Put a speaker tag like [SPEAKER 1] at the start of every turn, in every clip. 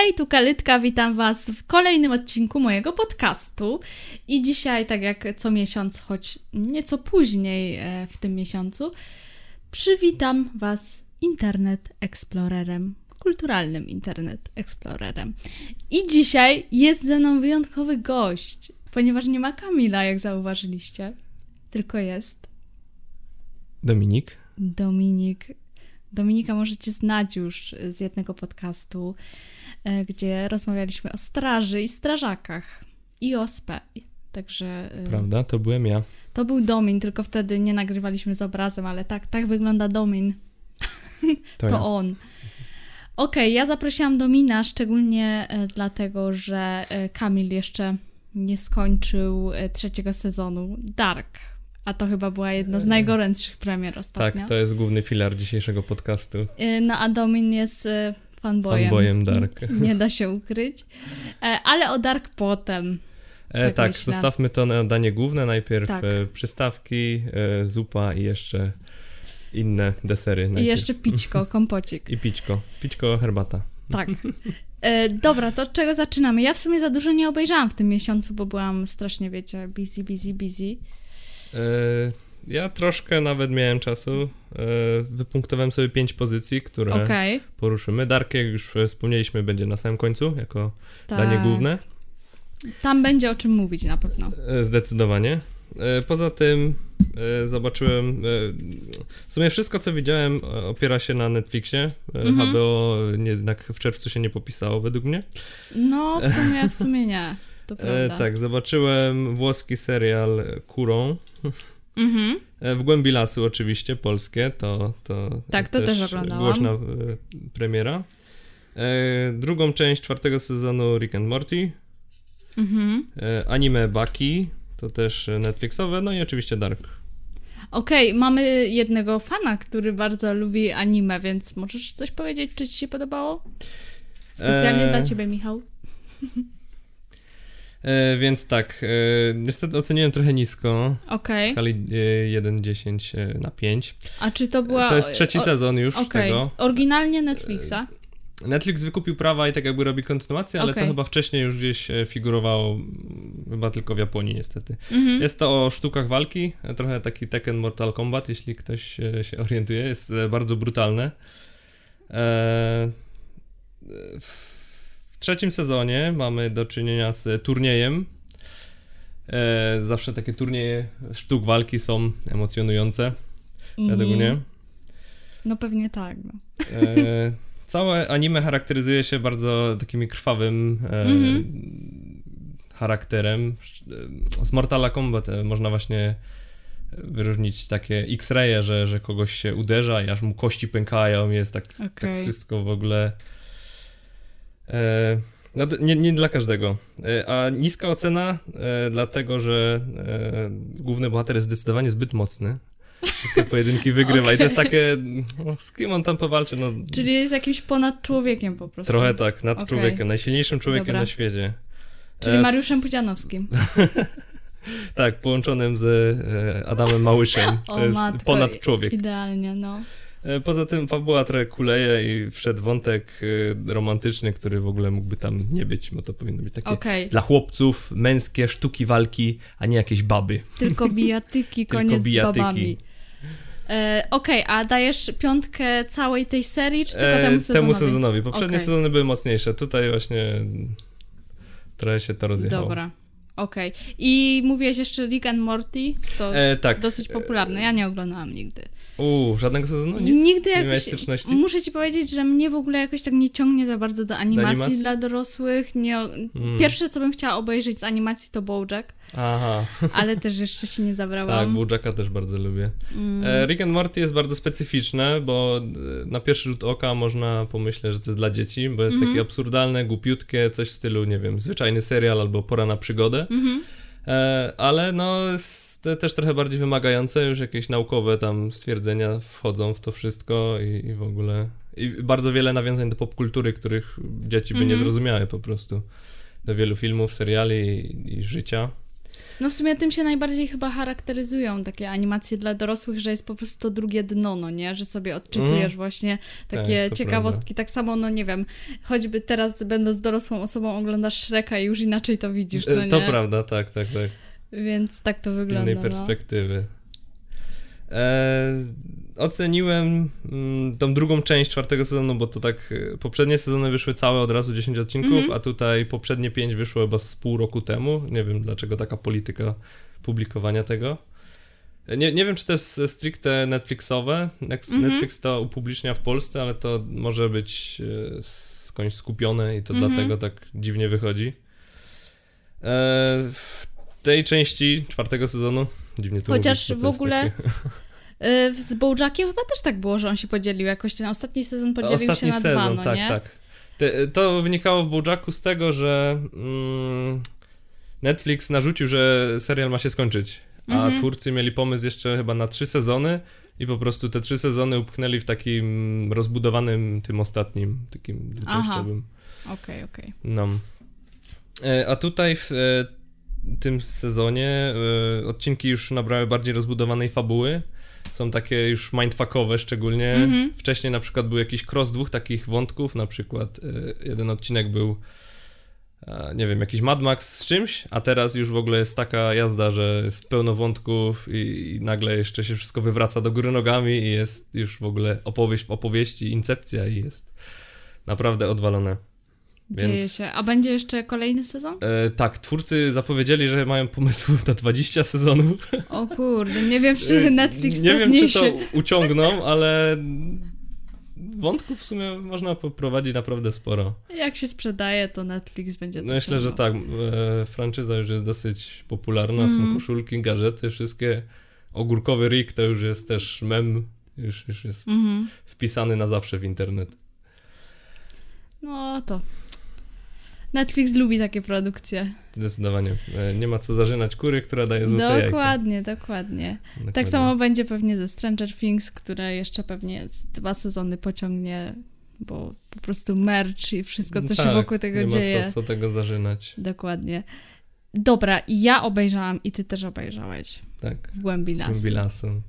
[SPEAKER 1] Hej, tu Kalytka, witam Was w kolejnym odcinku mojego podcastu. I dzisiaj, tak jak co miesiąc, choć nieco później e, w tym miesiącu, przywitam Was Internet Explorerem, kulturalnym Internet Explorerem. I dzisiaj jest ze mną wyjątkowy gość, ponieważ nie ma Kamila, jak zauważyliście, tylko jest
[SPEAKER 2] Dominik.
[SPEAKER 1] Dominik. Dominika możecie znać już z jednego podcastu, e, gdzie rozmawialiśmy o straży i strażakach i o SP. Także e,
[SPEAKER 2] Prawda, to byłem ja.
[SPEAKER 1] to był Domin, tylko wtedy nie nagrywaliśmy z obrazem, ale tak, tak wygląda Domin.
[SPEAKER 2] To,
[SPEAKER 1] To
[SPEAKER 2] ja.
[SPEAKER 1] on. Okej, ja zaprosiłam Domina szczególnie e, dlatego, że Kamil jeszcze nie skończył trzeciego sezonu Dark. A to chyba była jedna z najgorętszych premier ostatnio.
[SPEAKER 2] Tak, to jest główny filar dzisiejszego podcastu.
[SPEAKER 1] E, No a Domin jest e, fanboyem.
[SPEAKER 2] Fanboyem Dark.
[SPEAKER 1] Nie da się ukryć. E, Ale o Dark potem.
[SPEAKER 2] E,
[SPEAKER 1] Tak
[SPEAKER 2] tak,
[SPEAKER 1] myślę.
[SPEAKER 2] zostawmy to na danie główne. Najpierw
[SPEAKER 1] Tak.
[SPEAKER 2] e, przystawki, zupa i jeszcze inne desery.
[SPEAKER 1] I
[SPEAKER 2] najpierw.
[SPEAKER 1] jeszcze pićko, kompocik.
[SPEAKER 2] I pićko. Pićko, herbata.
[SPEAKER 1] Tak. E, dobra, to od czego zaczynamy? Ja w sumie za dużo nie obejrzałam w tym miesiącu, bo byłam strasznie, wiecie, busy, busy, busy.
[SPEAKER 2] E, ja troszkę nawet miałem czasu. E, wypunktowałem sobie pięć pozycji, które
[SPEAKER 1] Okej.
[SPEAKER 2] poruszymy. Dark, jak już wspomnieliśmy, będzie na samym końcu, jako
[SPEAKER 1] tak.
[SPEAKER 2] danie główne.
[SPEAKER 1] Tam będzie o czym mówić na pewno.
[SPEAKER 2] E, Zdecydowanie. Poza tym zobaczyłem. W sumie wszystko, co widziałem, opiera się na Netflixie. E,
[SPEAKER 1] Mhm.
[SPEAKER 2] HBO jednak w czerwcu się nie popisało, według mnie.
[SPEAKER 1] No, w sumie, w sumie nie. To
[SPEAKER 2] E,
[SPEAKER 1] prawda.
[SPEAKER 2] tak, zobaczyłem włoski serial Kurą.
[SPEAKER 1] Mhm.
[SPEAKER 2] E, W głębi lasu, oczywiście, polskie. To, to
[SPEAKER 1] Tak, to też oglądałam.
[SPEAKER 2] Głośna e, premiera. E, Drugą część czwartego sezonu Rick and Morty.
[SPEAKER 1] Mhm.
[SPEAKER 2] E, Anime Baki. To też e, Netflixowe. No i oczywiście Dark.
[SPEAKER 1] Okej, mamy jednego fana, który bardzo lubi anime, więc możesz coś powiedzieć, czy ci się podobało? Specjalnie
[SPEAKER 2] Eee.
[SPEAKER 1] dla ciebie, Michał.
[SPEAKER 2] E, więc tak, e, niestety oceniłem trochę nisko, w
[SPEAKER 1] Okej.
[SPEAKER 2] skali e, 1,10 e, na 5.
[SPEAKER 1] A czy to była...
[SPEAKER 2] To jest trzeci
[SPEAKER 1] o-
[SPEAKER 2] sezon już
[SPEAKER 1] Okej.
[SPEAKER 2] tego.
[SPEAKER 1] Oryginalnie Netflixa.
[SPEAKER 2] Netflix wykupił prawa i tak jakby robi kontynuację, ale
[SPEAKER 1] Okej.
[SPEAKER 2] to chyba wcześniej już gdzieś e, figurowało, m, chyba tylko w Japonii niestety.
[SPEAKER 1] Mhm.
[SPEAKER 2] Jest to o sztukach walki, e, trochę taki Tekken Mortal Kombat, jeśli ktoś e, się orientuje, jest e, bardzo brutalne. E, w trzecim sezonie mamy do czynienia z turniejem. E, zawsze takie turnieje sztuk walki są emocjonujące, według
[SPEAKER 1] Mhm.
[SPEAKER 2] mnie.
[SPEAKER 1] No pewnie tak. No.
[SPEAKER 2] E, całe anime charakteryzuje się bardzo takimi krwawym e,
[SPEAKER 1] Mhm.
[SPEAKER 2] charakterem. E, Z Mortala Kombat e, można właśnie wyróżnić takie X-raye, że, że kogoś się uderza i aż mu kości pękają, jest tak, tak
[SPEAKER 1] Okej.
[SPEAKER 2] wszystko w ogóle... E, no, nie, nie dla każdego. E, a niska ocena, e, dlatego że główny bohater jest zdecydowanie zbyt mocny. Wszystkie pojedynki wygrywa i to jest takie, no, z kim on tam powalczy, no
[SPEAKER 1] Czyli jest jakimś ponad człowiekiem po prostu.
[SPEAKER 2] trochę tak, nad
[SPEAKER 1] Okej.
[SPEAKER 2] człowiekiem, najsilniejszym człowiekiem
[SPEAKER 1] Dobra.
[SPEAKER 2] na świecie.
[SPEAKER 1] Czyli
[SPEAKER 2] E,
[SPEAKER 1] Mariuszem Pudzianowskim.
[SPEAKER 2] Tak, połączonym z Adamem Małyszem.
[SPEAKER 1] O
[SPEAKER 2] To jest
[SPEAKER 1] matko,
[SPEAKER 2] ponad człowiek.
[SPEAKER 1] Idealnie, no.
[SPEAKER 2] E, Poza tym fabuła trochę kuleje i wszedł wątek e, romantyczny, który w ogóle mógłby tam nie być, bo to powinno być takie
[SPEAKER 1] Okej.
[SPEAKER 2] dla chłopców, męskie sztuki walki, a nie jakieś baby.
[SPEAKER 1] Tylko bijatyki,
[SPEAKER 2] Tylko
[SPEAKER 1] koniec
[SPEAKER 2] bijatyki.
[SPEAKER 1] z babami. E, Okej, a dajesz piątkę całej tej serii, czy tylko temu sezonowi?
[SPEAKER 2] Temu sezonowi. Poprzednie
[SPEAKER 1] Okej.
[SPEAKER 2] sezony były mocniejsze. Tutaj właśnie trochę się to rozjechało.
[SPEAKER 1] Dobra, okej. I mówiłeś jeszcze Rick and Morty, to
[SPEAKER 2] E, tak.
[SPEAKER 1] dosyć popularne, ja nie oglądałam nigdy.
[SPEAKER 2] U, żadnego sezonu? Nic?
[SPEAKER 1] Nigdy jakoś, muszę ci powiedzieć, że mnie w ogóle jakoś tak nie ciągnie za bardzo do animacji,
[SPEAKER 2] animacji?
[SPEAKER 1] dla dorosłych. Nie,
[SPEAKER 2] Mm.
[SPEAKER 1] Pierwsze, co bym chciała obejrzeć z animacji to Bojack,
[SPEAKER 2] Aha,
[SPEAKER 1] ale też jeszcze się nie
[SPEAKER 2] tak,
[SPEAKER 1] zabrałam.
[SPEAKER 2] Bojacka też bardzo lubię.
[SPEAKER 1] Mm.
[SPEAKER 2] E, Rick and Morty jest bardzo specyficzne, bo e, na pierwszy rzut oka można pomyśleć, że to jest dla dzieci, bo jest
[SPEAKER 1] Mhm.
[SPEAKER 2] takie absurdalne, głupiutkie, coś w stylu, nie wiem, zwyczajny serial albo pora na przygodę.
[SPEAKER 1] Mhm.
[SPEAKER 2] E, ale no jest te- też trochę bardziej wymagające, już jakieś naukowe tam stwierdzenia wchodzą w to wszystko i, i w ogóle. I bardzo wiele nawiązań do popkultury, których dzieci by nie
[SPEAKER 1] Mhm.
[SPEAKER 2] zrozumiały po prostu. Do wielu filmów, seriali i, i życia.
[SPEAKER 1] No w sumie tym się najbardziej chyba charakteryzują takie animacje dla dorosłych, że jest po prostu to drugie dno, no nie? Że sobie odczytujesz
[SPEAKER 2] Mm.
[SPEAKER 1] właśnie takie
[SPEAKER 2] Tak,
[SPEAKER 1] ciekawostki. Tak samo, no nie wiem, choćby teraz będąc dorosłą osobą oglądasz Shreka i już inaczej to widzisz, no
[SPEAKER 2] E,
[SPEAKER 1] nie?
[SPEAKER 2] To prawda, tak, tak, tak.
[SPEAKER 1] Więc tak to
[SPEAKER 2] Z
[SPEAKER 1] wygląda,
[SPEAKER 2] innej
[SPEAKER 1] no.
[SPEAKER 2] E, oceniłem mm, tą drugą część czwartego sezonu, bo to tak e, poprzednie sezony wyszły całe od razu 10 odcinków,
[SPEAKER 1] Mhm.
[SPEAKER 2] a tutaj poprzednie 5 wyszło chyba z pół roku temu. Nie wiem dlaczego taka polityka publikowania tego. E, Nie, nie wiem, czy to jest stricte Netflixowe.
[SPEAKER 1] Mhm.
[SPEAKER 2] Netflix to upublicznia w Polsce, ale to może być e, skądś skupione i to
[SPEAKER 1] Mhm.
[SPEAKER 2] dlatego tak dziwnie wychodzi. E, w tej części czwartego sezonu dziwnie to
[SPEAKER 1] Chociaż
[SPEAKER 2] to
[SPEAKER 1] w ogóle
[SPEAKER 2] takie...
[SPEAKER 1] Y, Z Bojackiem chyba też tak było, że on się podzielił jakoś. Ten ostatni sezon podzielił
[SPEAKER 2] Ostatni
[SPEAKER 1] się na
[SPEAKER 2] sezon,
[SPEAKER 1] dwa, no
[SPEAKER 2] tak,
[SPEAKER 1] nie?
[SPEAKER 2] tak. Te, to wynikało w Bojacku z tego, że mm, Netflix narzucił, że serial ma się skończyć, a
[SPEAKER 1] Mhm.
[SPEAKER 2] twórcy mieli pomysł jeszcze chyba na trzy sezony i po prostu te trzy sezony upchnęli w takim rozbudowanym tym ostatnim, takim dwuczęściowym.
[SPEAKER 1] Okej, okej.
[SPEAKER 2] No. E, A tutaj w e, tym sezonie e, odcinki już nabrały bardziej rozbudowanej fabuły. Są takie już mindfuckowe szczególnie.
[SPEAKER 1] Mhm.
[SPEAKER 2] Wcześniej na przykład był jakiś cross dwóch takich wątków, na przykład e, jeden odcinek był e, nie wiem, jakiś Mad Max z czymś, a teraz już w ogóle jest taka jazda, że jest pełno wątków i, i nagle jeszcze się wszystko wywraca do góry nogami i jest już w ogóle opowieść w opowieści, incepcja i jest naprawdę odwalone.
[SPEAKER 1] Dzieje
[SPEAKER 2] Więc-
[SPEAKER 1] się. A będzie jeszcze kolejny sezon?
[SPEAKER 2] E, tak, twórcy zapowiedzieli, że mają pomysł na 20 sezonów.
[SPEAKER 1] O kurde, nie wiem,
[SPEAKER 2] E,
[SPEAKER 1] czy Netflix
[SPEAKER 2] Nie
[SPEAKER 1] to
[SPEAKER 2] wiem,
[SPEAKER 1] zniesie.
[SPEAKER 2] czy to uciągną, ale wątków w sumie można poprowadzić naprawdę sporo.
[SPEAKER 1] Jak się sprzedaje, to Netflix będzie
[SPEAKER 2] No myślę, że tak. E, franczyza już jest dosyć popularna, są
[SPEAKER 1] Mhm.
[SPEAKER 2] koszulki, gadżety, wszystkie. Ogórkowy Rick to już jest też mem, już, już jest
[SPEAKER 1] Mhm.
[SPEAKER 2] wpisany na zawsze w internet.
[SPEAKER 1] No to. Netflix lubi takie produkcje.
[SPEAKER 2] Zdecydowanie. E, nie ma co zażynać kury, która daje złote jajka.
[SPEAKER 1] Dokładnie, dokładnie.
[SPEAKER 2] Dokładnie.
[SPEAKER 1] Tak samo będzie pewnie ze Stranger Things, które jeszcze pewnie dwa sezony pociągnie, bo po prostu merch i wszystko, co się
[SPEAKER 2] Tak,
[SPEAKER 1] wokół tego
[SPEAKER 2] nie
[SPEAKER 1] dzieje.
[SPEAKER 2] ma co, co tego zażynać.
[SPEAKER 1] Dokładnie. Dobra, ja obejrzałam i ty też obejrzałeś
[SPEAKER 2] Tak.
[SPEAKER 1] w głębi lasu.
[SPEAKER 2] Głębi lasu.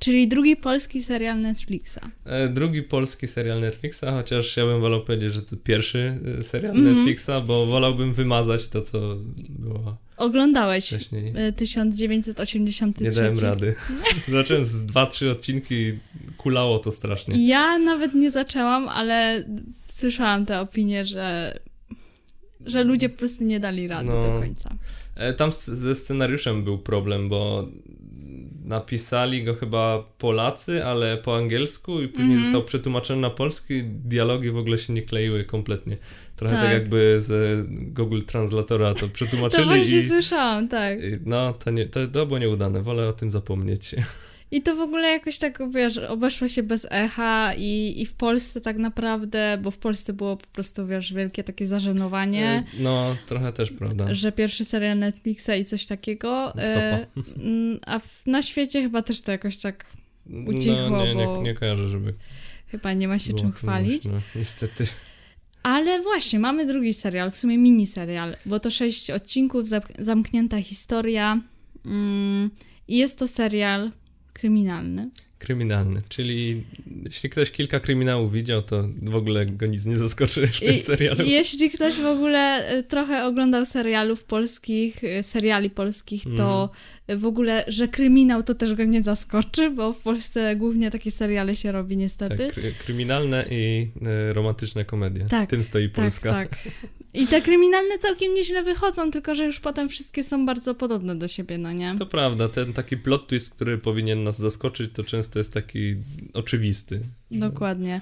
[SPEAKER 1] Czyli drugi polski serial Netflixa.
[SPEAKER 2] E, Drugi polski serial Netflixa, chociaż ja bym wolał powiedzieć, że to pierwszy e, serial
[SPEAKER 1] Mhm.
[SPEAKER 2] Netflixa, bo wolałbym wymazać to, co było
[SPEAKER 1] Oglądałeś
[SPEAKER 2] wcześniej.
[SPEAKER 1] y, 1983.
[SPEAKER 2] Nie dałem rady. Zacząłem z dwa, trzy odcinki, kulało to strasznie.
[SPEAKER 1] Ja nawet nie zaczęłam, ale słyszałam te opinie, że, że ludzie po prostu nie dali rady
[SPEAKER 2] No.
[SPEAKER 1] do końca.
[SPEAKER 2] E, Tam ze scenariuszem był problem, bo napisali go chyba Polacy, ale po angielsku i później
[SPEAKER 1] Mhm.
[SPEAKER 2] został przetłumaczony na polski. Dialogi w ogóle się nie kleiły kompletnie. Trochę tak,
[SPEAKER 1] Tak.
[SPEAKER 2] jakby z Google Translatora to
[SPEAKER 1] To
[SPEAKER 2] przetłumaczyli
[SPEAKER 1] właśnie
[SPEAKER 2] i...
[SPEAKER 1] słyszałam, tak.
[SPEAKER 2] i No, to, nie, to, to było nieudane, wolę o tym zapomnieć.
[SPEAKER 1] I to w ogóle jakoś tak, wiesz, obeszło się bez echa i, i w Polsce tak naprawdę, bo w Polsce było po prostu, wiesz, wielkie takie zażenowanie,
[SPEAKER 2] No, trochę też, prawda.
[SPEAKER 1] że pierwszy serial Netflixa i coś takiego. E, mm, a w, na świecie chyba też to jakoś tak ucichło,
[SPEAKER 2] no, nie,
[SPEAKER 1] bo
[SPEAKER 2] nie, nie kojarzę, żeby
[SPEAKER 1] chyba nie ma się czym chwalić.
[SPEAKER 2] głośno, niestety.
[SPEAKER 1] Ale właśnie, mamy drugi serial, w sumie mini serial, bo to sześć odcinków, zamknięta historia. Mm, I jest to serial kryminalny.
[SPEAKER 2] Kryminalny, czyli jeśli ktoś kilka kryminałów widział, to w ogóle go nic nie zaskoczy w tym serialu.
[SPEAKER 1] I jeśli ktoś w ogóle y, trochę oglądał serialów polskich, y, seriali polskich, to y, w ogóle, że kryminał to też go nie zaskoczy, bo w Polsce głównie takie seriale się robi niestety.
[SPEAKER 2] Tak, kry, kryminalne i e, romantyczne komedie.
[SPEAKER 1] Tak,
[SPEAKER 2] Tym stoi Polska.
[SPEAKER 1] Tak, tak. I te kryminalne całkiem nieźle wychodzą, tylko że już potem wszystkie są bardzo podobne do siebie, no nie?
[SPEAKER 2] To prawda, ten taki plot twist, który powinien nas zaskoczyć, to często jest taki oczywisty.
[SPEAKER 1] Dokładnie.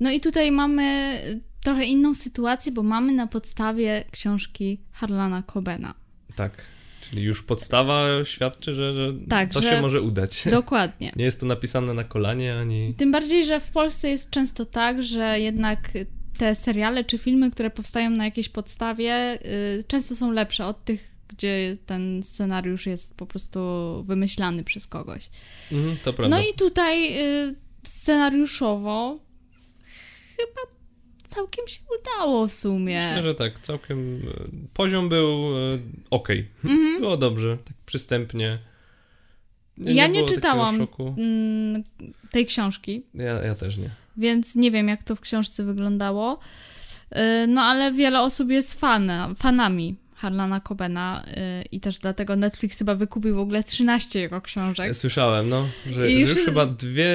[SPEAKER 1] No i tutaj mamy trochę inną sytuację, bo mamy na podstawie książki Harlana Cobena.
[SPEAKER 2] Tak. Czyli już podstawa świadczy, że, że
[SPEAKER 1] Tak,
[SPEAKER 2] to
[SPEAKER 1] że-
[SPEAKER 2] się może udać.
[SPEAKER 1] Dokładnie.
[SPEAKER 2] Nie jest to napisane na kolanie, ani...
[SPEAKER 1] Tym bardziej, że w Polsce jest często tak, że jednak te seriale czy filmy, które powstają na jakiejś podstawie, y, często są lepsze od tych, gdzie ten scenariusz jest po prostu wymyślany przez kogoś.
[SPEAKER 2] Mhm, to prawda.
[SPEAKER 1] No i tutaj y, scenariuszowo chyba całkiem się udało w sumie.
[SPEAKER 2] Myślę, że tak, całkiem e, poziom był e, okej.
[SPEAKER 1] Mhm.
[SPEAKER 2] Było dobrze, tak przystępnie.
[SPEAKER 1] Ja nie
[SPEAKER 2] takiego
[SPEAKER 1] czytałam. Mm, tej książki,
[SPEAKER 2] Ja, ja też nie.
[SPEAKER 1] Więc nie wiem, jak to w książce wyglądało. Y, No ale wiele osób jest fana, fanami Harlana Cobena y, i też dlatego Netflix chyba wykupił w ogóle 13 jego książek.
[SPEAKER 2] Słyszałem, no, że.
[SPEAKER 1] I
[SPEAKER 2] że już chyba dwie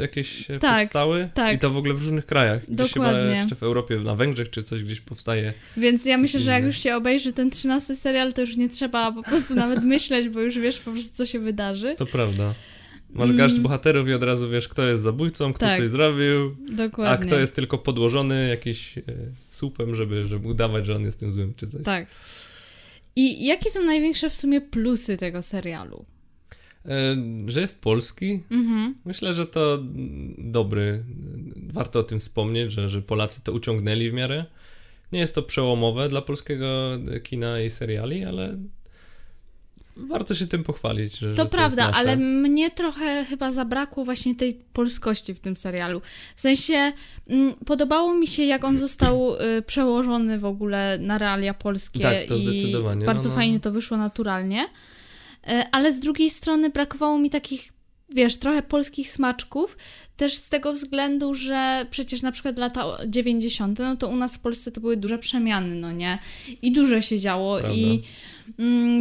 [SPEAKER 2] jakieś
[SPEAKER 1] Tak,
[SPEAKER 2] powstały
[SPEAKER 1] tak.
[SPEAKER 2] i to w ogóle w różnych krajach. Gdzieś chyba
[SPEAKER 1] Dokładnie.
[SPEAKER 2] jeszcze w Europie, na Węgrzech czy coś gdzieś powstaje.
[SPEAKER 1] Więc ja myślę, że jak już się obejrzy ten 13 serial, to już nie trzeba po prostu nawet myśleć, bo już wiesz po prostu, co się wydarzy.
[SPEAKER 2] To prawda. Masz
[SPEAKER 1] Mm.
[SPEAKER 2] garść bohaterów i od razu wiesz, kto jest zabójcą, kto
[SPEAKER 1] Tak.
[SPEAKER 2] coś zrobił,
[SPEAKER 1] Dokładnie.
[SPEAKER 2] a kto jest tylko podłożony jakiś e, słupem, żeby, żeby udawać, że on jest tym złym czy coś.
[SPEAKER 1] Tak. I jakie są największe w sumie plusy tego serialu?
[SPEAKER 2] E, że jest polski,
[SPEAKER 1] Mhm.
[SPEAKER 2] myślę, że to dobry. Warto o tym wspomnieć, że, że Polacy to uciągnęli w miarę. Nie jest to przełomowe dla polskiego kina i seriali, ale warto się tym pochwalić. Że,
[SPEAKER 1] To prawda, ale mnie trochę chyba zabrakło właśnie tej polskości w tym serialu. W sensie mm, podobało mi się, jak on został y, przełożony w ogóle na realia polskie
[SPEAKER 2] Tak, to
[SPEAKER 1] i
[SPEAKER 2] zdecydowanie,
[SPEAKER 1] bardzo
[SPEAKER 2] no, no.
[SPEAKER 1] fajnie to wyszło naturalnie. E, ale z drugiej strony brakowało mi takich, wiesz, trochę polskich smaczków, też z tego względu, że przecież na przykład lata 90., no to u nas w Polsce to były duże przemiany, no nie? I dużo się działo
[SPEAKER 2] Prawda.
[SPEAKER 1] i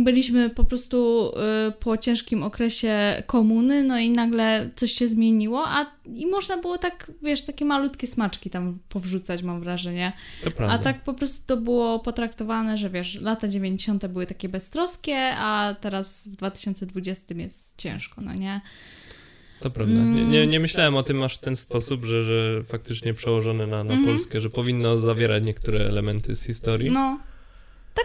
[SPEAKER 1] byliśmy po prostu y, po ciężkim okresie komuny, no i nagle coś się zmieniło, a i można było tak, wiesz, takie malutkie smaczki tam powrzucać, mam wrażenie. A tak po prostu to było potraktowane, że wiesz, lata 90. były takie beztroskie, a teraz w 2020 jest ciężko, no nie?
[SPEAKER 2] To prawda. Nie, nie, nie myślałem o tym aż w ten sposób, że, że faktycznie przełożone na, na
[SPEAKER 1] Mhm.
[SPEAKER 2] Polskę, że powinno zawierać niektóre elementy z historii.
[SPEAKER 1] No.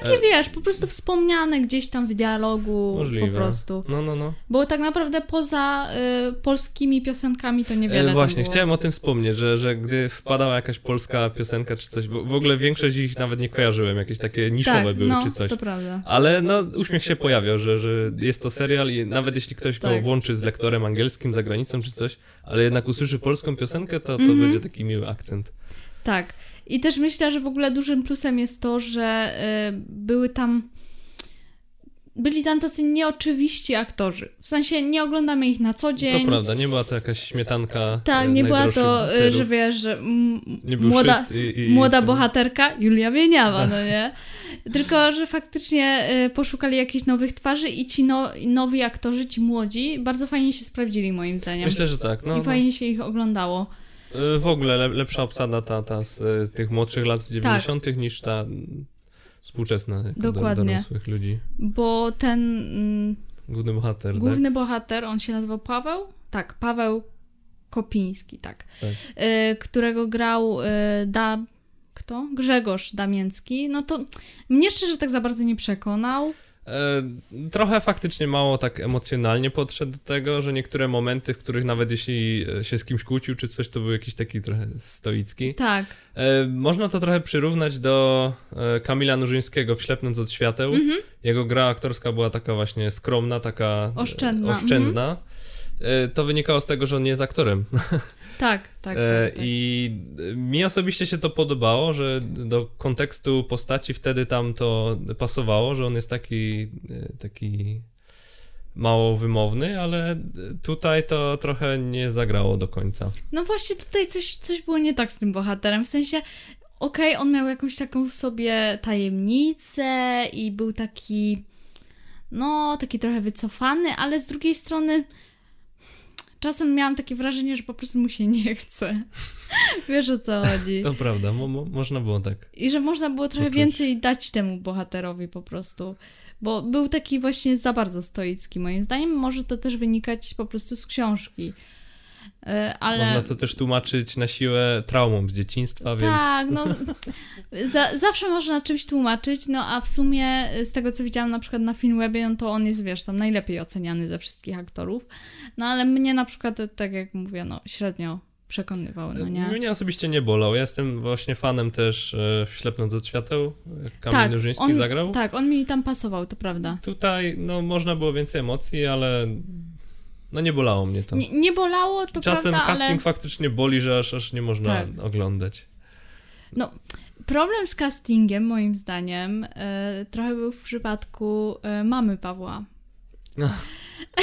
[SPEAKER 1] Takie
[SPEAKER 2] E-
[SPEAKER 1] wiesz, po prostu wspomniane gdzieś tam w dialogu
[SPEAKER 2] Możliwe.
[SPEAKER 1] po prostu.
[SPEAKER 2] No, no, no.
[SPEAKER 1] Bo tak naprawdę poza y, polskimi piosenkami to niewiele
[SPEAKER 2] E, właśnie, chciałem o tym wspomnieć, że, że gdy wpadała jakaś polska piosenka czy coś, bo w ogóle większość ich nawet nie kojarzyłem, jakieś takie niszowe
[SPEAKER 1] tak,
[SPEAKER 2] były
[SPEAKER 1] no,
[SPEAKER 2] czy coś.
[SPEAKER 1] to prawda.
[SPEAKER 2] Ale no, uśmiech się pojawiał, że, że jest to serial i nawet jeśli ktoś go
[SPEAKER 1] Tak.
[SPEAKER 2] włączy z lektorem angielskim za granicą czy coś, ale jednak usłyszy polską piosenkę, to, to
[SPEAKER 1] Mhm.
[SPEAKER 2] będzie taki miły akcent.
[SPEAKER 1] Tak. I też myślę, że w ogóle dużym plusem jest to, że y, były tam. Byli tam tacy nieoczywiści aktorzy. W sensie nie oglądamy ich na co dzień.
[SPEAKER 2] To prawda, nie była to jakaś śmietanka
[SPEAKER 1] Tak,
[SPEAKER 2] e,
[SPEAKER 1] nie była to, y,
[SPEAKER 2] bohaterów.
[SPEAKER 1] że wiesz, że młoda,
[SPEAKER 2] i, i,
[SPEAKER 1] młoda
[SPEAKER 2] i
[SPEAKER 1] bohaterka Julia Wieniawa, no nie? Tylko, że faktycznie y, poszukali jakichś nowych twarzy i ci no, nowi aktorzy, ci młodzi, bardzo fajnie się sprawdzili moim zdaniem.
[SPEAKER 2] Myślę, że tak. No,
[SPEAKER 1] I
[SPEAKER 2] no.
[SPEAKER 1] fajnie się ich oglądało.
[SPEAKER 2] E, W ogóle le, lepsza obsada ta, ta z e, tych młodszych lat z 90. niż ta mm, współczesna jako do,
[SPEAKER 1] Tak. Dokładnie.
[SPEAKER 2] dorosłych ludzi.
[SPEAKER 1] Bo ten mm,
[SPEAKER 2] Główny bohater, tak?
[SPEAKER 1] główny bohater, on się nazywał Paweł? Tak, Paweł Kopiński, tak.
[SPEAKER 2] Tak.
[SPEAKER 1] Y, którego grał y, da... Kto? Grzegorz Damięcki. No to mnie szczerze tak za bardzo nie przekonał.
[SPEAKER 2] E, trochę faktycznie mało tak emocjonalnie podszedł do tego, że niektóre momenty, w których nawet jeśli e, się z kimś kłócił czy coś, to był jakiś taki trochę stoicki.
[SPEAKER 1] Tak.
[SPEAKER 2] E, można to trochę przyrównać do Kamila Nurzyńskiego w Ślepnąc od świateł. Jego gra aktorska była taka właśnie skromna, taka
[SPEAKER 1] Oszczędna,
[SPEAKER 2] oszczędna. E, To wynikało z tego, że on nie jest aktorem.
[SPEAKER 1] Tak, tak,
[SPEAKER 2] E,
[SPEAKER 1] tak, tak.
[SPEAKER 2] I mi osobiście się to podobało, że do kontekstu postaci wtedy tam to pasowało, że on jest taki, e, taki mało wymowny, ale tutaj to trochę nie zagrało do końca.
[SPEAKER 1] No właśnie tutaj coś, coś było nie tak z tym bohaterem, w sensie okej, on miał jakąś taką w sobie tajemnicę i był taki no, taki trochę wycofany, ale z drugiej strony czasem miałam takie wrażenie, że po prostu mu się nie chce. Wiesz o co chodzi.
[SPEAKER 2] To prawda, mo, mo, można było tak.
[SPEAKER 1] I że można było trochę więcej dać temu bohaterowi po prostu. Bo był taki właśnie za bardzo stoicki, moim zdaniem. Może to też wynikać po prostu z książki. E, Ale...
[SPEAKER 2] Można to też tłumaczyć na siłę traumą z dzieciństwa, więc...
[SPEAKER 1] Tak, no. Za, zawsze można czymś tłumaczyć, no a w sumie z tego, co widziałam na przykład na Filmwebie, no to on jest, wiesz, tam najlepiej oceniany ze wszystkich aktorów. No ale mnie na przykład, tak jak mówię, no średnio przekonywał, no nie?
[SPEAKER 2] Mnie osobiście nie bolał. Ja jestem właśnie fanem też e, Ślepnąc od świateł. Kamil
[SPEAKER 1] Tak,
[SPEAKER 2] Nurzyński
[SPEAKER 1] on-
[SPEAKER 2] zagrał.
[SPEAKER 1] Tak, on mi tam pasował, to prawda.
[SPEAKER 2] Tutaj no, można było więcej emocji, ale no nie bolało mnie to.
[SPEAKER 1] Nie, nie bolało, to
[SPEAKER 2] Czasem
[SPEAKER 1] prawda,
[SPEAKER 2] casting
[SPEAKER 1] ale...
[SPEAKER 2] faktycznie boli, że aż, aż nie można
[SPEAKER 1] Tak.
[SPEAKER 2] oglądać.
[SPEAKER 1] No, problem z castingiem, moim zdaniem, e, trochę był w przypadku e, mamy Pawła.
[SPEAKER 2] No.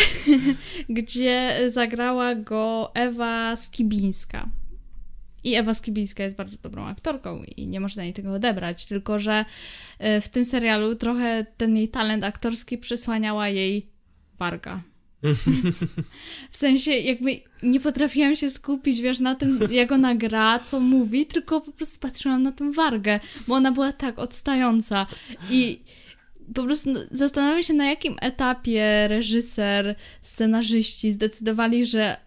[SPEAKER 1] gdzie zagrała go Ewa Skibińska. I Ewa Skibińska jest bardzo dobrą aktorką i nie można jej tego odebrać, tylko że e, w tym serialu trochę ten jej talent aktorski przysłaniała jej Warga. W sensie jakby nie potrafiłam się skupić, wiesz, na tym, jak ona gra, co mówi, tylko po prostu patrzyłam na tę Wargę, bo ona była tak odstająca i po prostu no, zastanawiam się, na jakim etapie reżyser, scenarzyści zdecydowali, że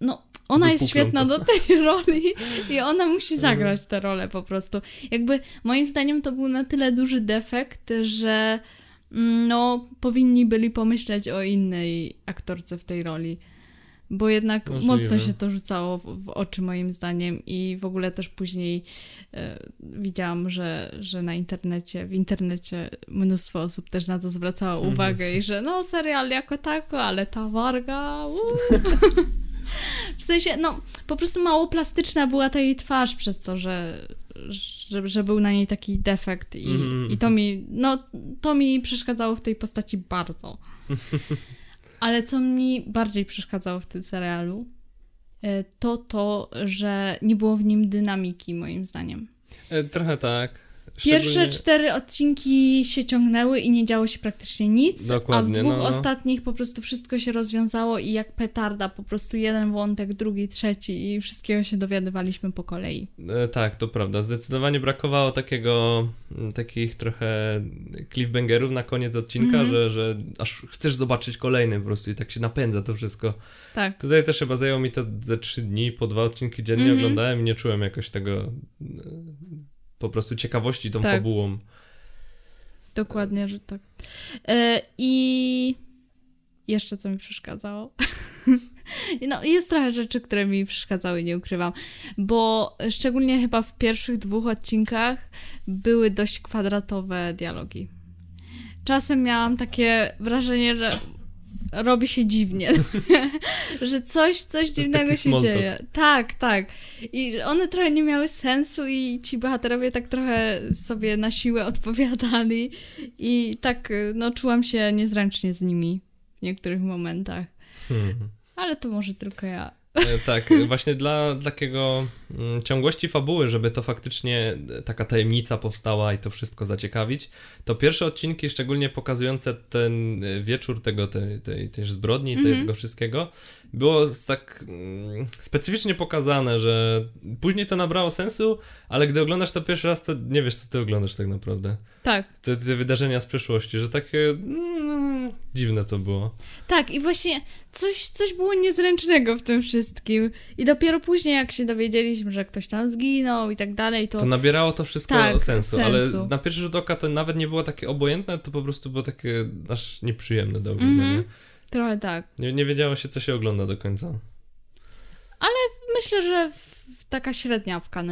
[SPEAKER 1] no, ona jest świetna to. do tej roli i ona musi mhm. zagrać tę rolę po prostu. Jakby moim zdaniem to był na tyle duży defekt, że no, powinni byli pomyśleć o innej aktorce w tej roli bo jednak Możliwe. mocno się to rzucało w, w, oczy moim zdaniem i w ogóle też później e, widziałam, że, że na internecie, w internecie mnóstwo osób też na to zwracało uwagę i że no serial jako tako, ale ta warga w sensie, no po prostu mało plastyczna była ta jej twarz przez to, że, że, że był na niej taki defekt i, mm. i to mi, no to mi przeszkadzało w tej postaci bardzo. Ale co mi bardziej przeszkadzało w tym serialu, e, to to, że nie było w nim dynamiki, moim zdaniem.
[SPEAKER 2] E, trochę tak.
[SPEAKER 1] Pierwsze cztery odcinki się ciągnęły i nie działo się praktycznie nic, Dokładnie, a w dwóch no, no. ostatnich po prostu wszystko się rozwiązało i jak petarda, po prostu jeden wątek, drugi, trzeci i wszystkiego się dowiadywaliśmy po kolei.
[SPEAKER 2] E, tak, to prawda. Zdecydowanie brakowało takiego, takich trochę cliffbangerów na koniec odcinka, mm -hmm. że, że aż chcesz zobaczyć kolejny po prostu i tak się napędza to wszystko.
[SPEAKER 1] Tak.
[SPEAKER 2] Tutaj też chyba zajęło mi to ze trzy dni, po dwa odcinki dziennie mm -hmm. oglądałem i nie czułem jakoś tego po prostu ciekawości tą tak. fabułą.
[SPEAKER 1] Dokładnie, że tak. E, I jeszcze co mi przeszkadzało. no, jest trochę rzeczy, które mi przeszkadzały, nie ukrywam, bo szczególnie chyba w pierwszych dwóch odcinkach były dość kwadratowe dialogi. Czasem miałam takie wrażenie, że robi się dziwnie. że coś, coś dziwnego się dzieje. Tak, tak. I one trochę nie miały sensu i ci bohaterowie tak trochę sobie na siłę odpowiadali i tak, no, czułam się niezręcznie z nimi w niektórych momentach. Hmm. Ale to może tylko ja.
[SPEAKER 2] E, tak, właśnie dla, takiego mm, ciągłości fabuły, żeby to faktycznie e, taka tajemnica powstała i to wszystko zaciekawić, to pierwsze odcinki, szczególnie pokazujące ten e, wieczór tego, tej, tej, tej zbrodni, mm -hmm. tego wszystkiego, było tak mm, specyficznie pokazane, że później to nabrało sensu, ale gdy oglądasz to pierwszy raz, to nie wiesz, co ty oglądasz tak naprawdę.
[SPEAKER 1] Tak.
[SPEAKER 2] Te, te wydarzenia z przeszłości, że takie mm, dziwne to było.
[SPEAKER 1] Tak, i właśnie coś, coś było niezręcznego w tym wszystkim. I dopiero później, jak się dowiedzieliśmy, że ktoś tam zginął i tak dalej, to...
[SPEAKER 2] To nabierało to wszystko tak, sensu, sensu, ale na pierwszy rzut oka to nawet nie było takie obojętne, to po prostu było takie aż nieprzyjemne do oglądania. Mm -hmm.
[SPEAKER 1] Trochę tak.
[SPEAKER 2] Nie, nie wiedziało się, co się ogląda do końca.
[SPEAKER 1] Ale myślę, że taka średniawka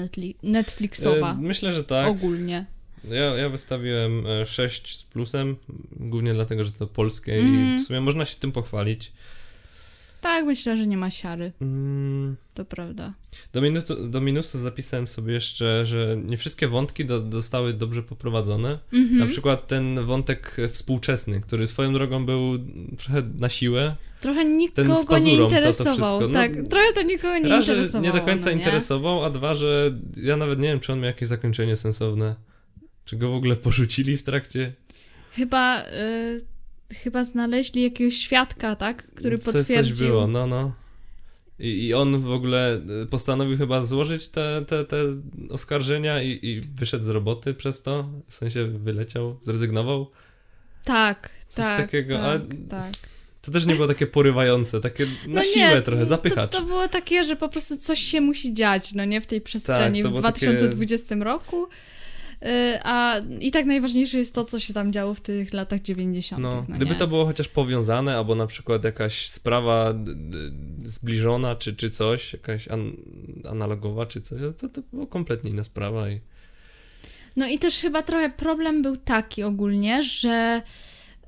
[SPEAKER 1] Netflixowa.
[SPEAKER 2] E, myślę, że tak.
[SPEAKER 1] Ogólnie.
[SPEAKER 2] Ja, ja wystawiłem 6 e, z plusem, głównie dlatego, że to polskie mm. i mhm. w sumie można się tym pochwalić.
[SPEAKER 1] Tak, myślę, że nie ma siary. Mm. To prawda.
[SPEAKER 2] Do, minutu, do minusów zapisałem sobie jeszcze, że nie wszystkie wątki do, zostały dobrze poprowadzone. Mm -hmm. Na przykład ten wątek współczesny, który swoją drogą był trochę na siłę.
[SPEAKER 1] Trochę nikogo pazurą, nie interesował. To, to. No, tak, trochę to nikogo nie raz, interesowało.
[SPEAKER 2] nie do końca
[SPEAKER 1] no,
[SPEAKER 2] interesował, a dwa, że ja nawet nie wiem, czy on miał jakieś zakończenie sensowne. Czy go w ogóle porzucili w trakcie?
[SPEAKER 1] Chyba... Y chyba znaleźli jakiegoś świadka, tak? Który Co, potwierdził.
[SPEAKER 2] Coś było, no, no. I, I on w ogóle e, postanowił chyba złożyć te, te, te oskarżenia i, i wyszedł z roboty przez to. W sensie wyleciał, zrezygnował.
[SPEAKER 1] Tak, Coś tak. takiego. Tak, ale tak.
[SPEAKER 2] To też nie było takie porywające, takie na no siłę nie, trochę, zapychacz.
[SPEAKER 1] To, to, było takie, że po prostu coś się musi dziać, no nie, w tej przestrzeni tak, w 2020 takie... roku. Y, a i tak najważniejsze jest to, co się tam działo w tych latach 90. No,
[SPEAKER 2] no gdyby
[SPEAKER 1] nie?
[SPEAKER 2] to było chociaż powiązane, albo na przykład jakaś sprawa zbliżona, czy, czy coś, jakaś an analogowa, czy coś, to, to było kompletnie inna sprawa. I...
[SPEAKER 1] No i też chyba trochę problem był taki ogólnie, że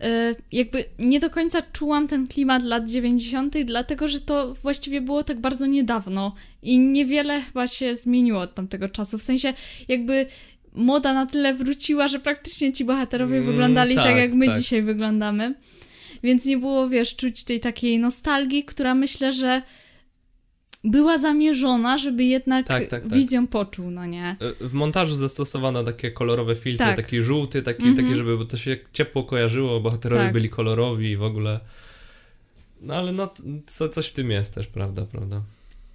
[SPEAKER 1] e, jakby nie do końca czułam ten klimat lat 90., dlatego że to właściwie było tak bardzo niedawno i niewiele chyba się zmieniło od tamtego czasu. W sensie, jakby moda na tyle wróciła, że praktycznie ci bohaterowie
[SPEAKER 2] Mm,
[SPEAKER 1] wyglądali tak,
[SPEAKER 2] tak,
[SPEAKER 1] jak my
[SPEAKER 2] tak.
[SPEAKER 1] dzisiaj wyglądamy. Więc nie było, wiesz, czuć tej takiej nostalgii, która myślę, że była zamierzona, żeby jednak
[SPEAKER 2] Tak, tak, tak.
[SPEAKER 1] poczuł, no nie?
[SPEAKER 2] E, W montażu zastosowano takie kolorowe filtry,
[SPEAKER 1] Tak.
[SPEAKER 2] taki żółty, taki,
[SPEAKER 1] Mhm.
[SPEAKER 2] taki, żeby to się ciepło kojarzyło, bohaterowie
[SPEAKER 1] Tak.
[SPEAKER 2] byli kolorowi i w ogóle. No ale no, co, coś w tym jest też, prawda, prawda.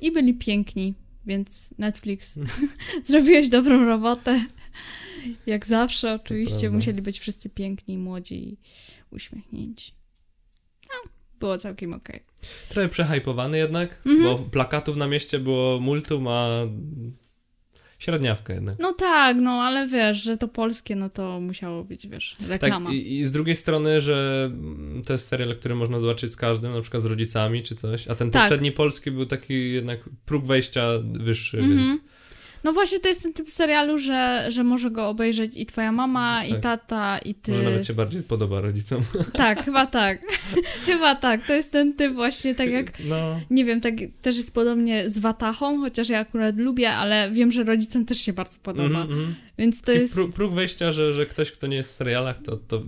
[SPEAKER 1] I byli piękni, więc Netflix zrobiłeś dobrą robotę. Jak zawsze, oczywiście, musieli być wszyscy piękni, młodzi i uśmiechnięci. No, było całkiem okej.
[SPEAKER 2] Trochę przehypowany jednak,
[SPEAKER 1] Mhm.
[SPEAKER 2] bo plakatów na mieście było multum, a średniawka jednak.
[SPEAKER 1] No tak, no ale wiesz, że to polskie, no to musiało być, wiesz, reklama.
[SPEAKER 2] Tak, i, i z drugiej strony, że mm, to jest serial, który można zobaczyć z każdym, na przykład z rodzicami czy coś, a ten
[SPEAKER 1] Tak.
[SPEAKER 2] poprzedni polski był taki jednak próg wejścia wyższy,
[SPEAKER 1] Mhm.
[SPEAKER 2] więc
[SPEAKER 1] No właśnie to jest ten typ serialu, że, że może go obejrzeć i twoja mama, i
[SPEAKER 2] Tak.
[SPEAKER 1] tata, i ty.
[SPEAKER 2] może nawet się bardziej podoba rodzicom.
[SPEAKER 1] Tak, chyba tak. chyba tak. To jest ten typ właśnie, tak jak
[SPEAKER 2] No,
[SPEAKER 1] Nie wiem, tak też jest podobnie z Watachą, chociaż ja akurat lubię, ale wiem, że rodzicom też się bardzo podoba.
[SPEAKER 2] mhm.
[SPEAKER 1] Więc to
[SPEAKER 2] Taki
[SPEAKER 1] jest.
[SPEAKER 2] pró- próg wejścia, że, że ktoś, kto nie jest w serialach, to, to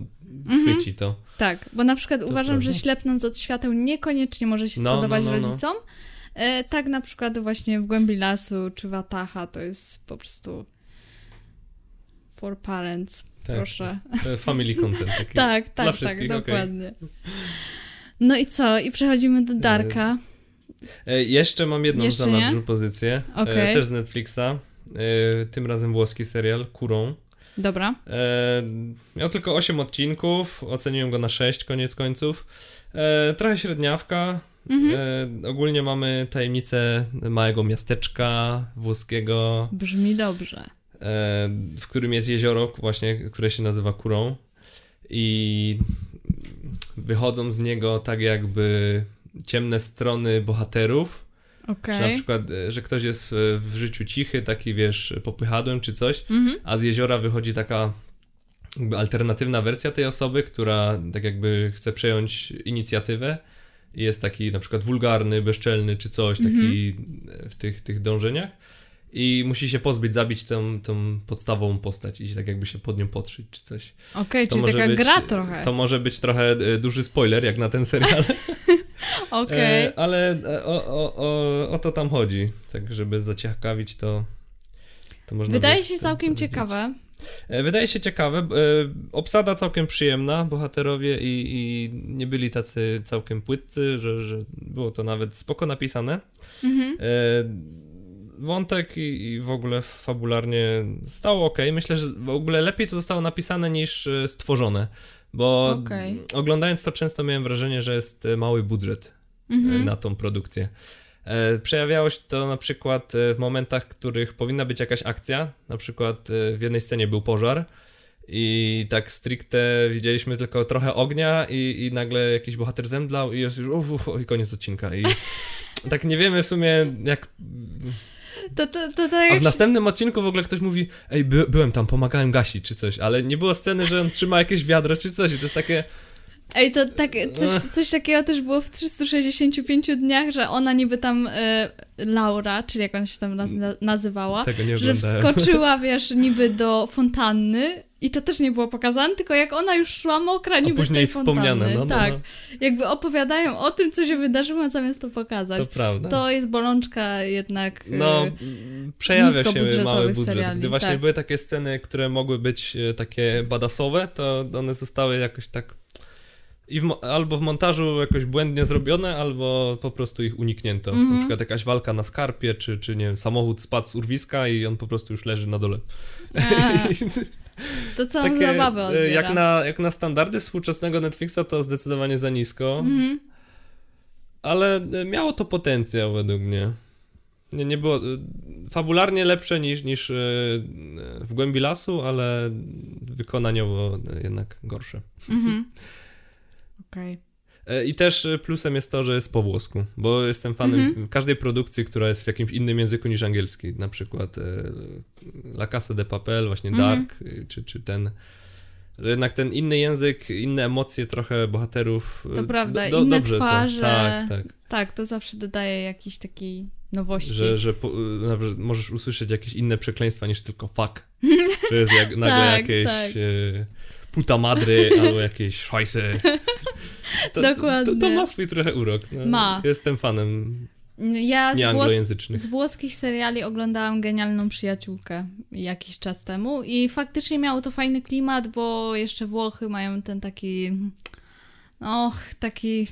[SPEAKER 1] Mhm.
[SPEAKER 2] chwyci to.
[SPEAKER 1] Tak, bo na przykład
[SPEAKER 2] To
[SPEAKER 1] uważam, że
[SPEAKER 2] prawda.
[SPEAKER 1] ślepnąc od świateł niekoniecznie może się
[SPEAKER 2] No, no,
[SPEAKER 1] spodobać
[SPEAKER 2] no, no.
[SPEAKER 1] rodzicom. E, tak na przykład właśnie w Głębi Lasu czy Watacha to jest po prostu for parents.
[SPEAKER 2] Tak.
[SPEAKER 1] Proszę.
[SPEAKER 2] E, Family content taki.
[SPEAKER 1] Tak, tak, tak,
[SPEAKER 2] okej.
[SPEAKER 1] dokładnie. No i co? I przechodzimy do Darka.
[SPEAKER 2] E, jeszcze mam jedną
[SPEAKER 1] Jeszcze
[SPEAKER 2] za nadrzu pozycję.
[SPEAKER 1] Okej.
[SPEAKER 2] E, też z Netflixa. E, tym razem włoski serial, Kurą.
[SPEAKER 1] Dobra.
[SPEAKER 2] E, miał tylko 8 odcinków, oceniłem go na 6 koniec końców. E, trochę średniawka.
[SPEAKER 1] Mhm.
[SPEAKER 2] E, ogólnie mamy tajemnicę małego miasteczka włoskiego,
[SPEAKER 1] Brzmi dobrze.
[SPEAKER 2] e, w którym jest jezioro, właśnie, które się nazywa Kurą. I wychodzą z niego tak jakby ciemne strony bohaterów.
[SPEAKER 1] Okej.
[SPEAKER 2] Czy na przykład, e, że ktoś jest w, życiu cichy, taki wiesz, popychadłem czy coś,
[SPEAKER 1] Mhm.
[SPEAKER 2] a z jeziora wychodzi taka alternatywna wersja tej osoby, która tak jakby chce przejąć inicjatywę jest taki na przykład wulgarny, bezczelny czy coś, taki w tych, tych dążeniach i musi się pozbyć, zabić tą, tą podstawową postać i tak jakby się pod nią podszyć czy coś.
[SPEAKER 1] Okej,
[SPEAKER 2] To
[SPEAKER 1] czyli taka
[SPEAKER 2] być,
[SPEAKER 1] gra trochę.
[SPEAKER 2] To może być trochę e, duży spoiler jak na ten serial,
[SPEAKER 1] Okej.
[SPEAKER 2] e, ale e, o, o, o, o to tam chodzi, tak żeby zaciekawić to to można
[SPEAKER 1] Wydaje się całkiem
[SPEAKER 2] powiedzieć.
[SPEAKER 1] ciekawe.
[SPEAKER 2] E, Wydaje się ciekawe. e, Obsada całkiem przyjemna, bohaterowie i, i nie byli tacy całkiem płytcy, że, że było to nawet spoko napisane.
[SPEAKER 1] Mhm.
[SPEAKER 2] E, Wątek i, i w ogóle fabularnie stało ok. Myślę, że w ogóle lepiej to zostało napisane niż stworzone, bo
[SPEAKER 1] Okej.
[SPEAKER 2] oglądając to często miałem wrażenie, że jest mały budżet
[SPEAKER 1] Mhm.
[SPEAKER 2] na tą produkcję. E, Przejawiało się to na przykład e, w momentach, w których powinna być jakaś akcja. Na przykład e, w jednej scenie był pożar i tak stricte widzieliśmy tylko trochę ognia i, i nagle jakiś bohater zemdlał i jest już uf, uf, i koniec odcinka. I tak nie wiemy w sumie jak...
[SPEAKER 1] To, to, to, to
[SPEAKER 2] A w następnym odcinku w ogóle ktoś mówi ej, by, byłem tam, pomagałem gasić czy coś, ale nie było sceny, że on trzyma jakieś wiadro czy coś i to jest takie...
[SPEAKER 1] Ej, to tak, coś, coś takiego też było w 365 dniach, że ona niby tam, e, Laura, czyli jak ona się tam naz nazywała, że wskoczyła, wiesz, niby do fontanny i to też nie było pokazane, tylko jak ona już szła mokra niby
[SPEAKER 2] później
[SPEAKER 1] z tej fontanny.
[SPEAKER 2] wspomniane, no, no,
[SPEAKER 1] tak,
[SPEAKER 2] no.
[SPEAKER 1] jakby opowiadają o tym, co się wydarzyło, zamiast to pokazać.
[SPEAKER 2] To
[SPEAKER 1] To,
[SPEAKER 2] prawda.
[SPEAKER 1] jest bolączka jednak... e,
[SPEAKER 2] No, przejawia się mały budżet.
[SPEAKER 1] seriali,
[SPEAKER 2] Gdy właśnie
[SPEAKER 1] tak.
[SPEAKER 2] były takie sceny, które mogły być e, takie badasowe, to one zostały jakoś tak i w, albo w montażu jakoś błędnie zrobione, albo po prostu ich uniknięto.
[SPEAKER 1] Mhm.
[SPEAKER 2] Na przykład jakaś walka na skarpie, czy, czy nie wiem, samochód spadł z urwiska i on po prostu już leży na dole.
[SPEAKER 1] To całą
[SPEAKER 2] Takie,
[SPEAKER 1] zabawę
[SPEAKER 2] e,
[SPEAKER 1] odbiera.
[SPEAKER 2] jak na, jak na standardy współczesnego Netflixa to zdecydowanie za nisko,
[SPEAKER 1] Mhm.
[SPEAKER 2] ale e, miało to potencjał według mnie. Nie, nie było. e, Fabularnie lepsze niż, niż w głębi lasu, ale wykonaniowo jednak gorsze.
[SPEAKER 1] Mhm. Okej.
[SPEAKER 2] E, I też e, plusem jest to, że jest po włosku, bo jestem fanem
[SPEAKER 1] Mhm.
[SPEAKER 2] każdej produkcji, która jest w jakimś innym języku niż angielski. Na przykład e, La Casa de Papel, właśnie
[SPEAKER 1] Mhm.
[SPEAKER 2] Dark, e, czy, czy ten. Że jednak ten inny język, inne emocje trochę bohaterów.
[SPEAKER 1] To prawda,
[SPEAKER 2] do-
[SPEAKER 1] inne
[SPEAKER 2] dobrze
[SPEAKER 1] twarze.
[SPEAKER 2] To, tak, tak.
[SPEAKER 1] Tak, to zawsze dodaje jakiejś takiej nowości.
[SPEAKER 2] Że, że po, możesz usłyszeć jakieś inne przekleństwa niż tylko fuck. Że jest jak, nagle
[SPEAKER 1] Tak,
[SPEAKER 2] jakieś
[SPEAKER 1] tak.
[SPEAKER 2] y, puta madry albo jakieś szajsy. To,
[SPEAKER 1] Dokładnie.
[SPEAKER 2] To, to, ma swój trochę urok. No,
[SPEAKER 1] Ma.
[SPEAKER 2] Jestem fanem
[SPEAKER 1] Ja z, włos- z włoskich seriali oglądałam Genialną Przyjaciółkę jakiś czas temu i faktycznie miało to fajny klimat, bo jeszcze Włochy mają ten taki, no, taki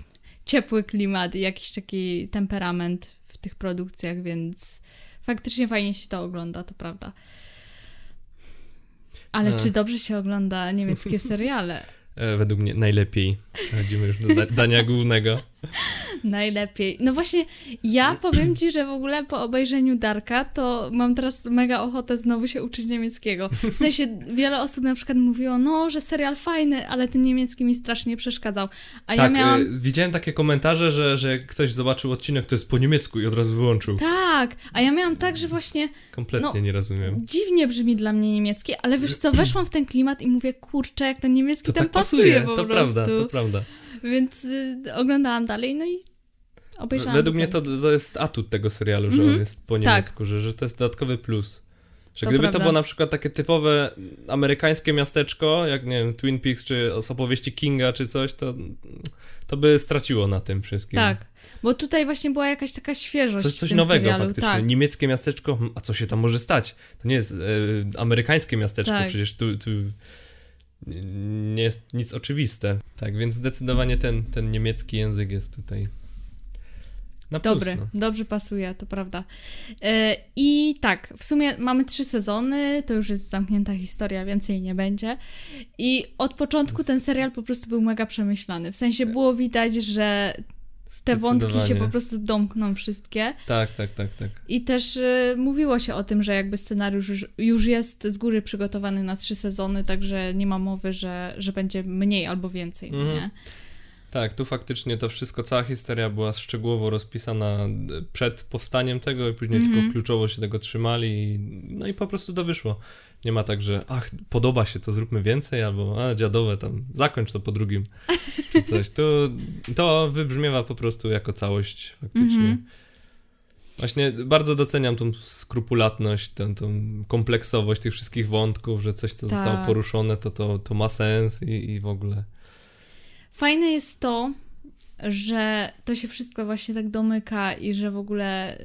[SPEAKER 1] ciepły klimat i jakiś taki temperament w tych produkcjach, więc faktycznie fajnie się to ogląda, to prawda. Ale
[SPEAKER 2] A.
[SPEAKER 1] czy dobrze się ogląda niemieckie seriale?
[SPEAKER 2] E, według mnie najlepiej. Przechodzimy już do da- dania głównego.
[SPEAKER 1] Najlepiej. No właśnie, ja powiem ci, że w ogóle po obejrzeniu Darka to mam teraz mega ochotę znowu się uczyć niemieckiego. W sensie wiele osób na przykład mówiło, no, że serial fajny, ale ten niemiecki mi strasznie przeszkadzał. A ja
[SPEAKER 2] tak,
[SPEAKER 1] miałam.
[SPEAKER 2] e, widziałem takie komentarze, że, że ktoś zobaczył odcinek, to jest po niemiecku i od razu wyłączył.
[SPEAKER 1] Tak, a ja miałam tak, że właśnie
[SPEAKER 2] Kompletnie
[SPEAKER 1] No,
[SPEAKER 2] nie rozumiem.
[SPEAKER 1] dziwnie brzmi dla mnie niemiecki, ale wiesz co, weszłam w ten klimat i mówię, kurczę, jak ten niemiecki
[SPEAKER 2] To
[SPEAKER 1] tam
[SPEAKER 2] tak
[SPEAKER 1] pasuje,
[SPEAKER 2] pasuje,
[SPEAKER 1] po
[SPEAKER 2] to
[SPEAKER 1] prostu.
[SPEAKER 2] prawda, to prawda.
[SPEAKER 1] Więc y, oglądałam dalej, no i obejrzałam.
[SPEAKER 2] Według mnie to, to jest atut tego serialu, że
[SPEAKER 1] Mhm.
[SPEAKER 2] on jest po
[SPEAKER 1] Tak.
[SPEAKER 2] niemiecku, że, że to jest dodatkowy plus. Że
[SPEAKER 1] To
[SPEAKER 2] gdyby
[SPEAKER 1] prawda.
[SPEAKER 2] to było na przykład takie typowe amerykańskie miasteczko, jak nie wiem, Twin Peaks, czy z opowieści Kinga, czy coś, to, to by straciło na tym wszystkim.
[SPEAKER 1] Tak, bo tutaj właśnie była jakaś taka świeżość
[SPEAKER 2] Coś, coś nowego
[SPEAKER 1] serialu.
[SPEAKER 2] faktycznie.
[SPEAKER 1] Tak.
[SPEAKER 2] Niemieckie miasteczko, hm, a co się tam może stać? To nie jest e, amerykańskie miasteczko,
[SPEAKER 1] Tak.
[SPEAKER 2] przecież tu, tu nie jest nic oczywiste. Tak, więc zdecydowanie ten, ten niemiecki język jest tutaj na plus.
[SPEAKER 1] Dobry,
[SPEAKER 2] no.
[SPEAKER 1] dobrze pasuje, to prawda. E, I tak, w sumie mamy trzy sezony, to już jest zamknięta historia, więcej nie będzie. I od początku ten serial po prostu był mega przemyślany. W sensie było widać, że te wątki się po prostu domkną wszystkie.
[SPEAKER 2] Tak, tak, tak, tak.
[SPEAKER 1] I też y, mówiło się o tym, że jakby scenariusz już, już jest z góry przygotowany na trzy sezony, także nie ma mowy, że, że będzie mniej albo więcej,
[SPEAKER 2] Mhm.
[SPEAKER 1] nie?
[SPEAKER 2] Tak, tu faktycznie to wszystko, cała historia była szczegółowo rozpisana e, przed powstaniem tego i później
[SPEAKER 1] Mhm.
[SPEAKER 2] tylko kluczowo się tego trzymali i, no i po prostu to wyszło. Nie ma tak, że ach, podoba się, to zróbmy więcej, albo a, dziadowe, tam zakończ to po drugim, czy coś. To, to wybrzmiewa po prostu jako całość faktycznie.
[SPEAKER 1] Mhm.
[SPEAKER 2] Właśnie bardzo doceniam tą skrupulatność, tę, tą kompleksowość tych wszystkich wątków, że coś, co
[SPEAKER 1] Tak.
[SPEAKER 2] zostało poruszone, to, to, to ma sens i, i w ogóle.
[SPEAKER 1] Fajne jest to, że to się wszystko właśnie tak domyka i że w ogóle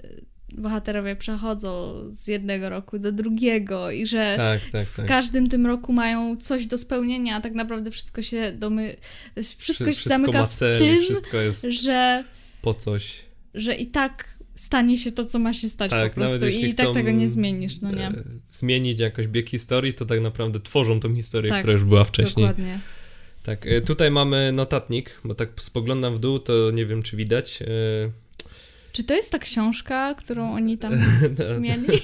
[SPEAKER 1] bohaterowie przechodzą z jednego roku do drugiego i że
[SPEAKER 2] Tak, tak,
[SPEAKER 1] w
[SPEAKER 2] tak.
[SPEAKER 1] każdym tym roku mają coś do spełnienia, a tak naprawdę wszystko się domy... Wszystko
[SPEAKER 2] Wszy-
[SPEAKER 1] się zamyka
[SPEAKER 2] ma
[SPEAKER 1] w
[SPEAKER 2] cel,
[SPEAKER 1] tym,
[SPEAKER 2] wszystko jest
[SPEAKER 1] że,
[SPEAKER 2] po coś.
[SPEAKER 1] że i tak stanie się to, co ma się stać
[SPEAKER 2] Tak,
[SPEAKER 1] po prostu
[SPEAKER 2] jeśli
[SPEAKER 1] i tak tego nie zmienisz, no nie?
[SPEAKER 2] E, zmienić jakoś bieg historii, to tak naprawdę tworzą tą historię,
[SPEAKER 1] Tak,
[SPEAKER 2] która już była wcześniej.
[SPEAKER 1] Dokładnie.
[SPEAKER 2] Tak, e, tutaj mamy notatnik, bo tak spoglądam w dół, to nie wiem, czy widać. e,
[SPEAKER 1] Czy to jest ta książka, którą oni tam
[SPEAKER 2] no,
[SPEAKER 1] mieli?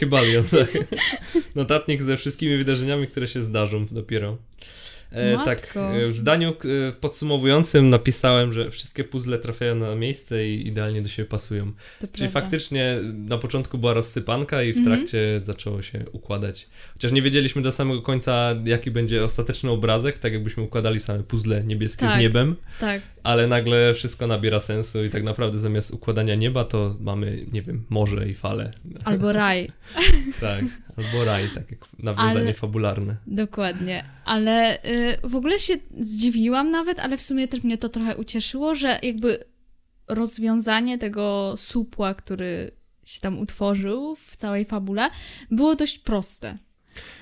[SPEAKER 2] Kybalion, tak. Notatnik ze wszystkimi wydarzeniami, które się zdarzą dopiero. E, tak, e, w zdaniu e, podsumowującym napisałem, że wszystkie puzzle trafiają na miejsce i idealnie do siebie pasują.
[SPEAKER 1] To
[SPEAKER 2] Czyli
[SPEAKER 1] prawda.
[SPEAKER 2] faktycznie na początku była rozsypanka i w
[SPEAKER 1] Mhm.
[SPEAKER 2] trakcie zaczęło się układać. Chociaż nie wiedzieliśmy do samego końca, jaki będzie ostateczny obrazek, tak jakbyśmy układali same puzzle niebieskie z
[SPEAKER 1] Tak.
[SPEAKER 2] niebem,
[SPEAKER 1] Tak,
[SPEAKER 2] ale nagle wszystko nabiera sensu i tak naprawdę zamiast układania nieba to mamy, nie wiem, morze i fale.
[SPEAKER 1] albo raj.
[SPEAKER 2] Tak, albo raj, tak jak nawiązanie
[SPEAKER 1] Ale-
[SPEAKER 2] fabularne.
[SPEAKER 1] Dokładnie. Ale y, w ogóle się zdziwiłam nawet, ale w sumie też mnie to trochę ucieszyło, że jakby rozwiązanie tego supła, który się tam utworzył w całej fabule, było dość proste.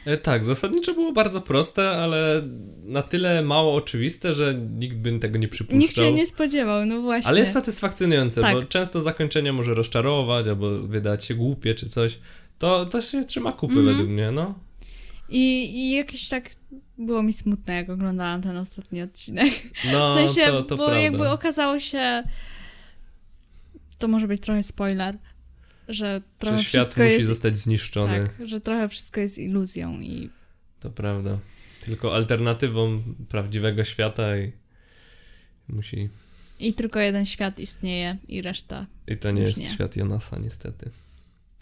[SPEAKER 2] E, tak, zasadniczo było bardzo proste, ale na tyle mało oczywiste, że nikt by tego nie przypuszczał.
[SPEAKER 1] Nikt się nie spodziewał, no właśnie.
[SPEAKER 2] Ale jest satysfakcjonujące,
[SPEAKER 1] Tak.
[SPEAKER 2] bo często zakończenie może rozczarować albo wydać się głupie czy coś. To, to się trzyma kupy
[SPEAKER 1] Mhm.
[SPEAKER 2] według mnie, no.
[SPEAKER 1] I, I jakieś tak było mi smutne, jak oglądałam ten ostatni odcinek.
[SPEAKER 2] No,
[SPEAKER 1] w sensie,
[SPEAKER 2] to, to
[SPEAKER 1] bo
[SPEAKER 2] prawda.
[SPEAKER 1] jakby okazało się, to może być trochę spoiler, że trochę
[SPEAKER 2] że świat musi
[SPEAKER 1] jest...
[SPEAKER 2] zostać zniszczony.
[SPEAKER 1] Tak, że trochę wszystko jest iluzją i
[SPEAKER 2] To prawda. Tylko alternatywą prawdziwego świata i musi...
[SPEAKER 1] I tylko jeden świat istnieje i reszta
[SPEAKER 2] I to nie jest
[SPEAKER 1] nie.
[SPEAKER 2] świat Jonasa, niestety.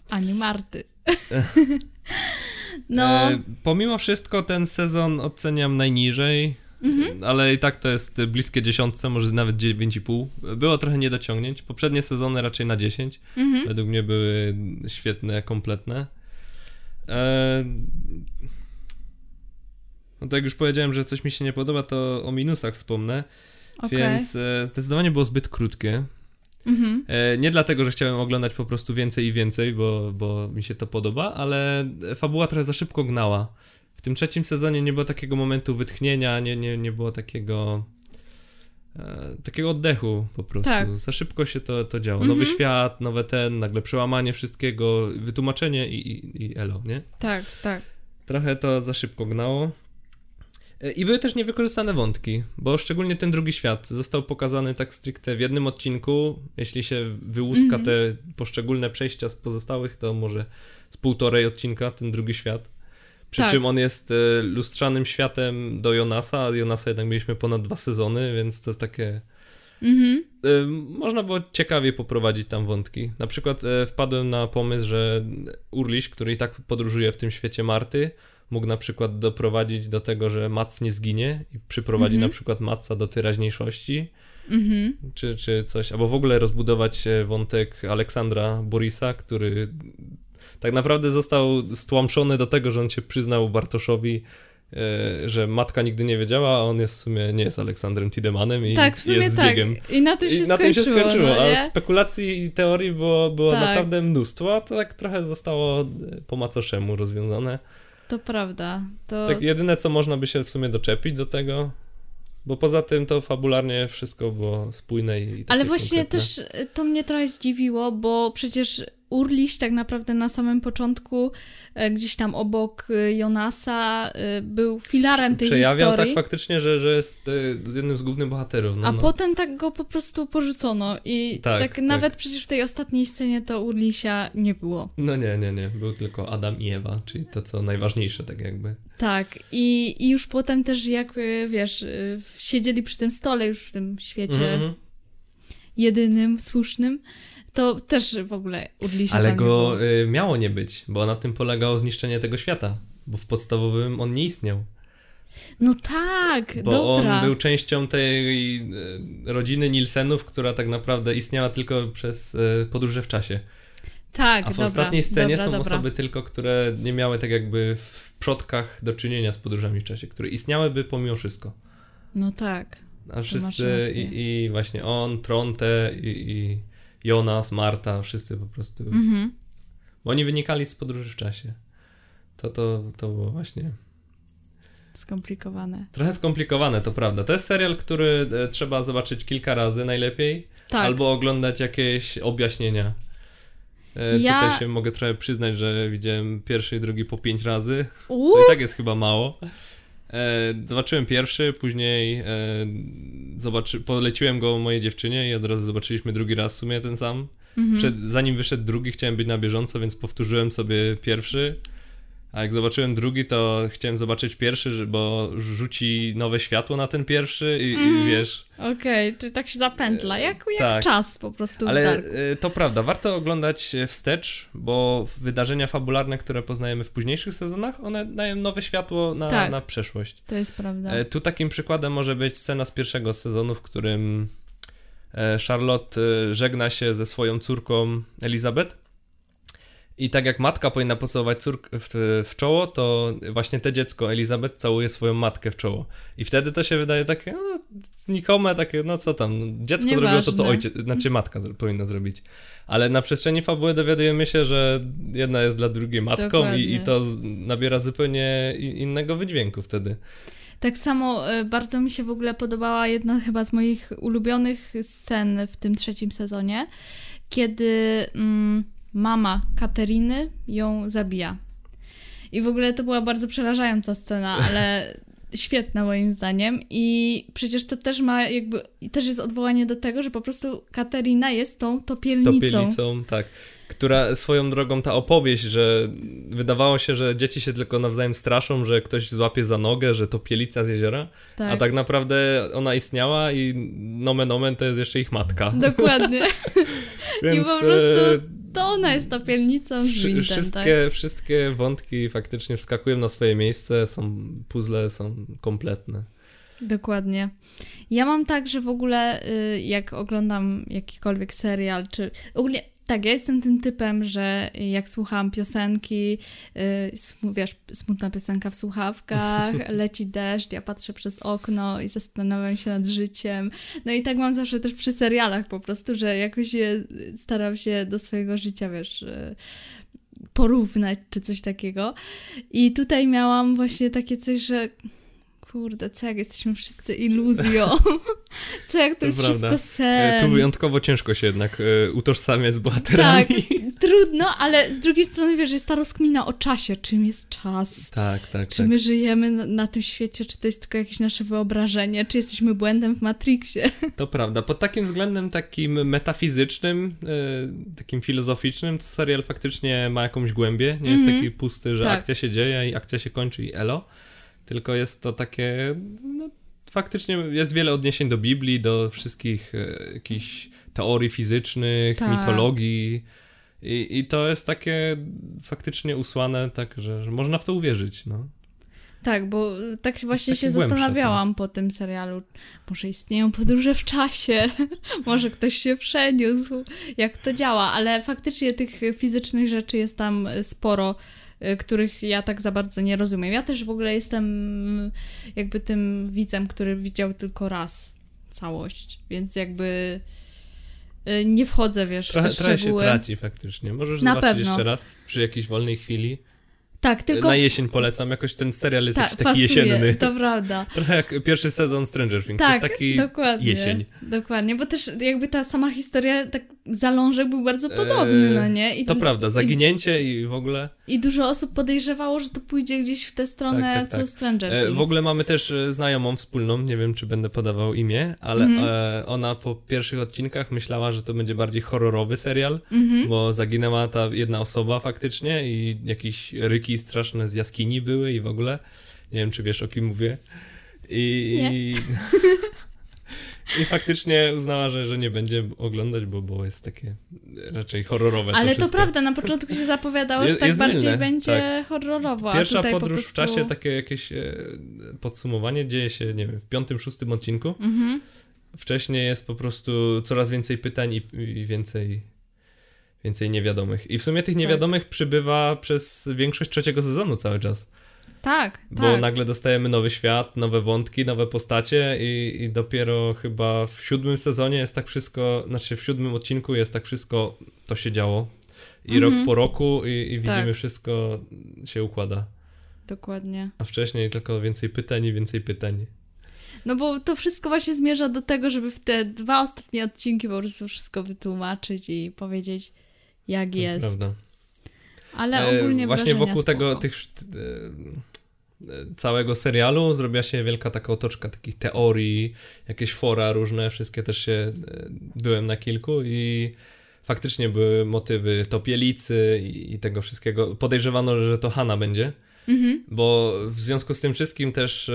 [SPEAKER 1] ani Marty. No.
[SPEAKER 2] E, pomimo wszystko ten sezon oceniam najniżej,
[SPEAKER 1] Mhm.
[SPEAKER 2] ale i tak to jest bliskie dziesiątce, może nawet 9,5. Było trochę niedociągnięć. Poprzednie sezony raczej na 10.
[SPEAKER 1] Mhm.
[SPEAKER 2] Według mnie były świetne, kompletne. E, no tak jak już powiedziałem, że coś mi się nie podoba, to o minusach wspomnę.
[SPEAKER 1] Okej.
[SPEAKER 2] Więc e, zdecydowanie było zbyt krótkie.
[SPEAKER 1] Mhm.
[SPEAKER 2] E, nie dlatego, że chciałem oglądać po prostu więcej i więcej, bo, bo mi się to podoba, ale fabuła trochę za szybko gnała. W tym trzecim sezonie nie było takiego momentu wytchnienia, nie, nie, nie było takiego e, takiego oddechu po prostu.
[SPEAKER 1] Tak.
[SPEAKER 2] Za szybko się to, to działo.
[SPEAKER 1] Mhm.
[SPEAKER 2] Nowy świat, nowe ten, nagle przełamanie wszystkiego, wytłumaczenie i, i, i elo, nie?
[SPEAKER 1] Tak, tak.
[SPEAKER 2] Trochę to za szybko gnało. E, I były też niewykorzystane wątki, bo szczególnie ten drugi świat został pokazany tak stricte w jednym odcinku. Jeśli się wyłuska
[SPEAKER 1] Mhm.
[SPEAKER 2] te poszczególne przejścia z pozostałych, to może z półtorej odcinka ten drugi świat. Przy
[SPEAKER 1] Tak.
[SPEAKER 2] czym on jest e, lustrzanym światem do Jonasa, a Jonasa jednak mieliśmy ponad dwa sezony, więc to jest takie
[SPEAKER 1] Mhm.
[SPEAKER 2] Y, można było ciekawie poprowadzić tam wątki. Na przykład e, wpadłem na pomysł, że Urliś, który i tak podróżuje w tym świecie Marty, mógł na przykład doprowadzić do tego, że Mac nie zginie i przyprowadzi
[SPEAKER 1] Mhm.
[SPEAKER 2] na przykład Matca do teraźniejszości,
[SPEAKER 1] Mhm.
[SPEAKER 2] czy, czy coś, albo w ogóle rozbudować e, wątek Aleksandra Borisa, który tak naprawdę został stłamszony do tego, że on się przyznał Bartoszowi, e, że matka nigdy nie wiedziała, a on jest w sumie nie jest Aleksandrem Tidemanem i
[SPEAKER 1] Tak, w sumie
[SPEAKER 2] jest
[SPEAKER 1] tak.
[SPEAKER 2] zbiegiem.
[SPEAKER 1] I na tym się
[SPEAKER 2] I na
[SPEAKER 1] skończyło.
[SPEAKER 2] tym się skończyło,
[SPEAKER 1] no,
[SPEAKER 2] a spekulacji i teorii było, było
[SPEAKER 1] Tak.
[SPEAKER 2] naprawdę mnóstwo, a to tak trochę zostało e, po macoszemu rozwiązane.
[SPEAKER 1] To prawda. To...
[SPEAKER 2] Tak jedyne, co można by się w sumie doczepić do tego, bo poza tym to fabularnie wszystko było spójne i i
[SPEAKER 1] Ale właśnie
[SPEAKER 2] konkretne.
[SPEAKER 1] też to mnie trochę zdziwiło, bo przecież Urliś tak naprawdę na samym początku, e, gdzieś tam obok y, Jonasa, y, był filarem tej
[SPEAKER 2] Przejawiał
[SPEAKER 1] historii.
[SPEAKER 2] tak faktycznie, że, że jest e, jednym z głównych bohaterów. No,
[SPEAKER 1] A
[SPEAKER 2] no.
[SPEAKER 1] potem tak go po prostu porzucono i
[SPEAKER 2] Tak,
[SPEAKER 1] tak,
[SPEAKER 2] tak.
[SPEAKER 1] nawet przecież w tej ostatniej scenie to Urlisia nie było.
[SPEAKER 2] no nie, nie, nie. Był tylko Adam i Ewa, czyli to, co najważniejsze tak jakby.
[SPEAKER 1] Tak, i, i już potem też jak, wiesz, siedzieli przy tym stole już w tym świecie
[SPEAKER 2] Mhm.
[SPEAKER 1] jedynym, słusznym, to też w ogóle Urlisia
[SPEAKER 2] Ale go y, miało nie być, bo na tym polegało zniszczenie tego świata, bo w podstawowym on nie istniał.
[SPEAKER 1] No tak,
[SPEAKER 2] Bo
[SPEAKER 1] dobra.
[SPEAKER 2] on był częścią tej e, rodziny Nielsenów, która tak naprawdę istniała tylko przez e, podróże w czasie.
[SPEAKER 1] Tak,
[SPEAKER 2] A w
[SPEAKER 1] dobra,
[SPEAKER 2] ostatniej scenie
[SPEAKER 1] dobra,
[SPEAKER 2] są
[SPEAKER 1] dobra.
[SPEAKER 2] osoby tylko, które nie miały tak jakby w przodkach do czynienia z podróżami w czasie, które istniałyby pomimo wszystko.
[SPEAKER 1] No tak.
[SPEAKER 2] A wszyscy i, i właśnie on, Tronte i, i Jonas, Marta, wszyscy po prostu.
[SPEAKER 1] Mhm.
[SPEAKER 2] Bo oni wynikali z podróży w czasie. To, to, to było właśnie
[SPEAKER 1] Skomplikowane.
[SPEAKER 2] trochę skomplikowane, to prawda. To jest serial, który e, trzeba zobaczyć kilka razy najlepiej.
[SPEAKER 1] Tak.
[SPEAKER 2] Albo oglądać jakieś objaśnienia. E,
[SPEAKER 1] Ja-
[SPEAKER 2] Tutaj się mogę trochę przyznać, że widziałem pierwszy i drugi po pięć razy,
[SPEAKER 1] Uuu,
[SPEAKER 2] co i tak jest chyba mało. E, zobaczyłem pierwszy, później e, zobaczy, poleciłem go mojej dziewczynie i od razu zobaczyliśmy drugi raz w sumie ten sam.
[SPEAKER 1] mhm.
[SPEAKER 2] Przed, zanim wyszedł drugi, chciałem być na bieżąco, więc powtórzyłem sobie pierwszy. A jak zobaczyłem drugi, to chciałem zobaczyć pierwszy, bo rzuci nowe światło na ten pierwszy i, i
[SPEAKER 1] Mhm.
[SPEAKER 2] wiesz.
[SPEAKER 1] Okej, czy tak się zapętla, jak, jak
[SPEAKER 2] tak.
[SPEAKER 1] czas po prostu
[SPEAKER 2] Ale y, to prawda, warto oglądać e, wstecz, bo wydarzenia fabularne, które poznajemy w późniejszych sezonach, one dają nowe światło na,
[SPEAKER 1] Tak.
[SPEAKER 2] na przeszłość.
[SPEAKER 1] To jest prawda.
[SPEAKER 2] E, Tu takim przykładem może być scena z pierwszego sezonu, w którym e, Charlotte e, żegna się ze swoją córką Elizabeth. I tak jak matka powinna pocałować córkę w, w czoło, to właśnie te dziecko, Elizabeth, całuje swoją matkę w czoło. I wtedy to się wydaje takie no, znikome, takie, no co tam, dziecko zrobiło to, co ojciec, znaczy matka powinna zrobić. Ale na przestrzeni fabuły dowiadujemy się, że jedna jest dla drugiej matką i, i to nabiera zupełnie innego wydźwięku wtedy.
[SPEAKER 1] Tak samo e, bardzo mi się w ogóle podobała jedna chyba z moich ulubionych scen w tym trzecim sezonie, kiedy mm, mama Kateriny ją zabija. I w ogóle to była bardzo przerażająca scena, ale świetna moim zdaniem. I przecież to też ma jakby, i też jest odwołanie do tego, że po prostu Katerina jest tą topielnicą.
[SPEAKER 2] Topielicą, tak. Która swoją drogą ta opowieść, że wydawało się, że dzieci się tylko nawzajem straszą, że ktoś złapie za nogę, że to pielica z jeziora,
[SPEAKER 1] Tak,
[SPEAKER 2] a tak naprawdę ona istniała i nomen omen to jest jeszcze ich matka.
[SPEAKER 1] dokładnie.
[SPEAKER 2] Więc
[SPEAKER 1] po prostu-
[SPEAKER 2] e,
[SPEAKER 1] to ona jest topielnicą z Wintem,
[SPEAKER 2] wszystkie,
[SPEAKER 1] tak?
[SPEAKER 2] wszystkie wątki faktycznie wskakują na swoje miejsce, są puzzle są kompletne.
[SPEAKER 1] Dokładnie. Ja mam tak, że w ogóle y, jak oglądam jakikolwiek serial, czy ogólnie tak, ja jestem tym typem, że jak słucham piosenki, y, smu- wiesz, smutna piosenka w słuchawkach, leci deszcz, ja patrzę przez okno i zastanawiam się nad życiem. No i tak mam zawsze też przy serialach po prostu, że jakoś je staram się do swojego życia, wiesz, y, porównać czy coś takiego. I tutaj miałam właśnie takie coś, że kurde, co jak jesteśmy wszyscy iluzją? Co jak to
[SPEAKER 2] To
[SPEAKER 1] jest
[SPEAKER 2] prawda.
[SPEAKER 1] wszystko
[SPEAKER 2] E,
[SPEAKER 1] sen?
[SPEAKER 2] Tu wyjątkowo ciężko się jednak e, utożsamiać z bohaterami.
[SPEAKER 1] Tak, trudno, ale z drugiej strony wiesz, jest ta rozkmina o czasie, czym jest czas.
[SPEAKER 2] tak, tak.
[SPEAKER 1] Czy
[SPEAKER 2] tak.
[SPEAKER 1] my żyjemy na, na tym świecie, czy to jest tylko jakieś nasze wyobrażenie, czy jesteśmy błędem w Matrixie.
[SPEAKER 2] To prawda. Pod takim względem takim metafizycznym, e, takim filozoficznym, to serial faktycznie ma jakąś głębię. Nie jest
[SPEAKER 1] Mhm.
[SPEAKER 2] taki pusty, że
[SPEAKER 1] Tak.
[SPEAKER 2] akcja się dzieje i akcja się kończy i elo. Tylko jest to takie, no, faktycznie jest wiele odniesień do Biblii, do wszystkich e, jakichś teorii fizycznych,
[SPEAKER 1] Tak.
[SPEAKER 2] mitologii. I, I to jest takie faktycznie usłane, tak, że, że można w to uwierzyć, no.
[SPEAKER 1] Tak, bo tak się właśnie się zastanawiałam po tym serialu. Może istnieją podróże w czasie, może ktoś się przeniósł, jak to działa, ale faktycznie tych fizycznych rzeczy jest tam sporo, których ja tak za bardzo nie rozumiem. Ja też w ogóle jestem jakby tym widzem, który widział tylko raz całość, więc jakby y, nie wchodzę, wiesz, w
[SPEAKER 2] Trochę,
[SPEAKER 1] te
[SPEAKER 2] trochę się traci faktycznie. Możesz
[SPEAKER 1] Na
[SPEAKER 2] zobaczyć
[SPEAKER 1] pewno.
[SPEAKER 2] jeszcze raz przy jakiejś wolnej chwili.
[SPEAKER 1] Tak, tylko
[SPEAKER 2] Na jesień polecam, jakoś ten serial jest
[SPEAKER 1] tak,
[SPEAKER 2] jakiś taki
[SPEAKER 1] pasuje,
[SPEAKER 2] jesienny.
[SPEAKER 1] to prawda.
[SPEAKER 2] Trochę jak pierwszy sezon Stranger Things,
[SPEAKER 1] Tak,
[SPEAKER 2] jest taki
[SPEAKER 1] dokładnie.
[SPEAKER 2] jesień.
[SPEAKER 1] Dokładnie, bo też jakby ta sama historia, tak zalążek był bardzo podobny,
[SPEAKER 2] Eee,
[SPEAKER 1] no nie? I,
[SPEAKER 2] To prawda,
[SPEAKER 1] i,
[SPEAKER 2] zaginięcie i w ogóle.
[SPEAKER 1] I dużo osób podejrzewało, że to pójdzie gdzieś w tę stronę,
[SPEAKER 2] Tak, tak, tak.
[SPEAKER 1] co Stranger
[SPEAKER 2] E,
[SPEAKER 1] Things.
[SPEAKER 2] w ogóle mamy też e, znajomą wspólną, nie wiem czy będę podawał imię, ale
[SPEAKER 1] Mhm.
[SPEAKER 2] e, ona po pierwszych odcinkach myślała, że to będzie bardziej horrorowy serial,
[SPEAKER 1] Mhm.
[SPEAKER 2] bo zaginęła ta jedna osoba faktycznie i jakieś ryki straszne z jaskini były i w ogóle. Nie wiem czy wiesz o kim mówię. I, i, i faktycznie uznała, że, że nie będzie oglądać, bo, bo jest takie raczej horrorowe.
[SPEAKER 1] Ale to,
[SPEAKER 2] wszystko.
[SPEAKER 1] prawda, na początku się zapowiadało, że
[SPEAKER 2] Jest-
[SPEAKER 1] tak
[SPEAKER 2] jest
[SPEAKER 1] bardziej
[SPEAKER 2] mylne,
[SPEAKER 1] będzie horrorowo, a
[SPEAKER 2] Pierwsza podróż
[SPEAKER 1] po prostu...
[SPEAKER 2] w czasie, takie jakieś e, podsumowanie, dzieje się, nie wiem, w piątym, szóstym odcinku.
[SPEAKER 1] Mhm.
[SPEAKER 2] Wcześniej jest po prostu coraz więcej pytań i, i więcej, więcej niewiadomych. I w sumie tych
[SPEAKER 1] Tak.
[SPEAKER 2] niewiadomych przybywa przez większość trzeciego sezonu cały czas.
[SPEAKER 1] Tak,
[SPEAKER 2] Bo
[SPEAKER 1] tak.
[SPEAKER 2] nagle dostajemy nowy świat, nowe wątki, nowe postacie i, i dopiero chyba w siódmym sezonie jest tak wszystko, znaczy w siódmym odcinku jest tak wszystko, to się działo. I
[SPEAKER 1] Mhm.
[SPEAKER 2] rok po roku i, i widzimy
[SPEAKER 1] Tak.
[SPEAKER 2] wszystko się układa.
[SPEAKER 1] Dokładnie.
[SPEAKER 2] A wcześniej tylko więcej pytań i więcej pytań.
[SPEAKER 1] No bo to wszystko właśnie zmierza do tego, żeby w te dwa ostatnie odcinki po prostu wszystko wytłumaczyć i powiedzieć, jak jest.
[SPEAKER 2] Prawda.
[SPEAKER 1] Ale
[SPEAKER 2] E,
[SPEAKER 1] ogólnie
[SPEAKER 2] Właśnie
[SPEAKER 1] wrażenia
[SPEAKER 2] wokół tego
[SPEAKER 1] spoko.
[SPEAKER 2] tych, e, e, całego serialu zrobiła się wielka taka otoczka takich teorii, jakieś fora różne, wszystkie też się, e, byłem na kilku i faktycznie były motywy topielicy i, i tego wszystkiego. Podejrzewano, że to Hanna będzie,
[SPEAKER 1] Mhm.
[SPEAKER 2] bo w związku z tym wszystkim też e,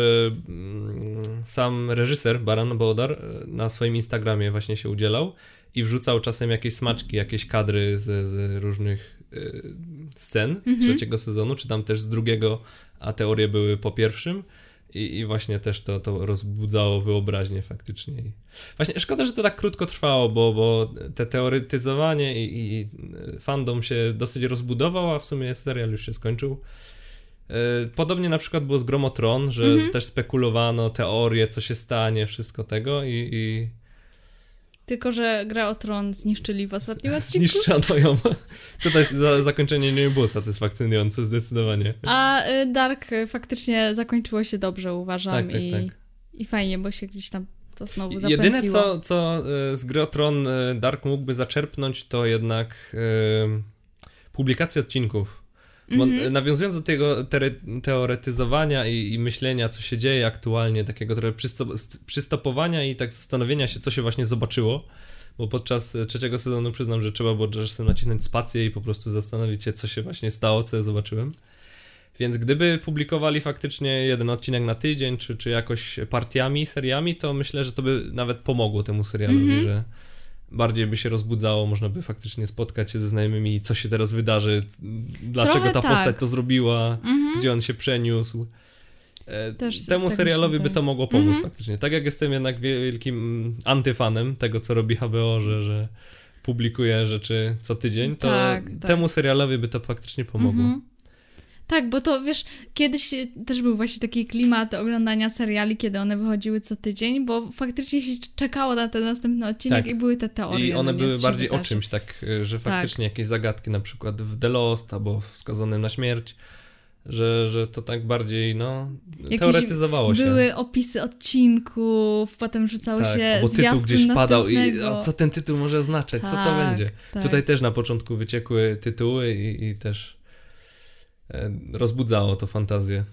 [SPEAKER 2] mm, sam reżyser Baran Bodar e, na swoim Instagramie właśnie się udzielał i wrzucał czasem jakieś smaczki, jakieś kadry z, z różnych e, scen z
[SPEAKER 1] Mhm.
[SPEAKER 2] trzeciego sezonu, czy tam też z drugiego, a teorie były po pierwszym. I, I właśnie też to, to rozbudzało wyobraźnię faktycznie. Właśnie szkoda, że to tak krótko trwało, bo, bo te teoretyzowanie i, i fandom się dosyć rozbudował, a w sumie serial już się skończył. E, Podobnie na przykład było z Gromotron, że
[SPEAKER 1] Mhm.
[SPEAKER 2] też spekulowano teorie, co się stanie, wszystko tego i, i
[SPEAKER 1] Tylko, że gra o tron zniszczyli w ostatnim odcinku.
[SPEAKER 2] zniszczono ją. Tutaj za, zakończenie nie było satysfakcjonujące zdecydowanie.
[SPEAKER 1] A y, Dark y, faktycznie zakończyło się dobrze, uważam.
[SPEAKER 2] Tak, tak,
[SPEAKER 1] i,
[SPEAKER 2] tak.
[SPEAKER 1] I fajnie, bo się gdzieś tam to znowu zapętliło.
[SPEAKER 2] Jedyne, co, co z gry o Tron Dark mógłby zaczerpnąć, to jednak e, publikacja odcinków. Bo
[SPEAKER 1] Mhm.
[SPEAKER 2] e, nawiązując do tego teoretyzowania i, i myślenia, co się dzieje aktualnie, takiego trochę przystop- st- przystopowania i tak zastanowienia się, co się właśnie zobaczyło, bo podczas e, trzeciego sezonu przyznam, że trzeba było czasem nacisnąć spację i po prostu zastanowić się, co się właśnie stało, co ja zobaczyłem. Więc gdyby publikowali faktycznie jeden odcinek na tydzień, czy, czy jakoś partiami, seriami, to myślę, że to by nawet pomogło temu serialowi,
[SPEAKER 1] Mhm.
[SPEAKER 2] że, bardziej by się rozbudzało, można by faktycznie spotkać się ze znajomymi co się teraz wydarzy, dlaczego
[SPEAKER 1] Trochę
[SPEAKER 2] ta
[SPEAKER 1] tak.
[SPEAKER 2] postać to zrobiła,
[SPEAKER 1] Mhm.
[SPEAKER 2] gdzie on się przeniósł. E,
[SPEAKER 1] Też
[SPEAKER 2] Temu
[SPEAKER 1] tak
[SPEAKER 2] serialowi by to mogło pomóc
[SPEAKER 1] Mhm.
[SPEAKER 2] faktycznie. Tak jak jestem jednak wielkim mm, antyfanem tego, co robi HBO, że, że publikuje rzeczy co tydzień, to
[SPEAKER 1] Tak, tak.
[SPEAKER 2] temu serialowi by to faktycznie pomogło.
[SPEAKER 1] Mhm. Tak, bo to wiesz, kiedyś też był właśnie taki klimat oglądania seriali, kiedy one wychodziły co tydzień, bo faktycznie się czekało na ten następny odcinek
[SPEAKER 2] Tak.
[SPEAKER 1] i były te teorie.
[SPEAKER 2] I one
[SPEAKER 1] no
[SPEAKER 2] były bardziej o czymś, tak, y, że faktycznie jakieś zagadki, na przykład w The Lost albo w Skazanym na śmierć, że, że to tak bardziej, no,
[SPEAKER 1] Jakieś
[SPEAKER 2] teoretyzowało się.
[SPEAKER 1] Były opisy odcinków, potem rzucało
[SPEAKER 2] tak,
[SPEAKER 1] się
[SPEAKER 2] bo tytuł gdzieś padał i a co ten tytuł może oznaczać, co to
[SPEAKER 1] Tak,
[SPEAKER 2] będzie.
[SPEAKER 1] tak.
[SPEAKER 2] Tutaj też na początku wyciekły tytuły i, i też e, rozbudzało to fantazję.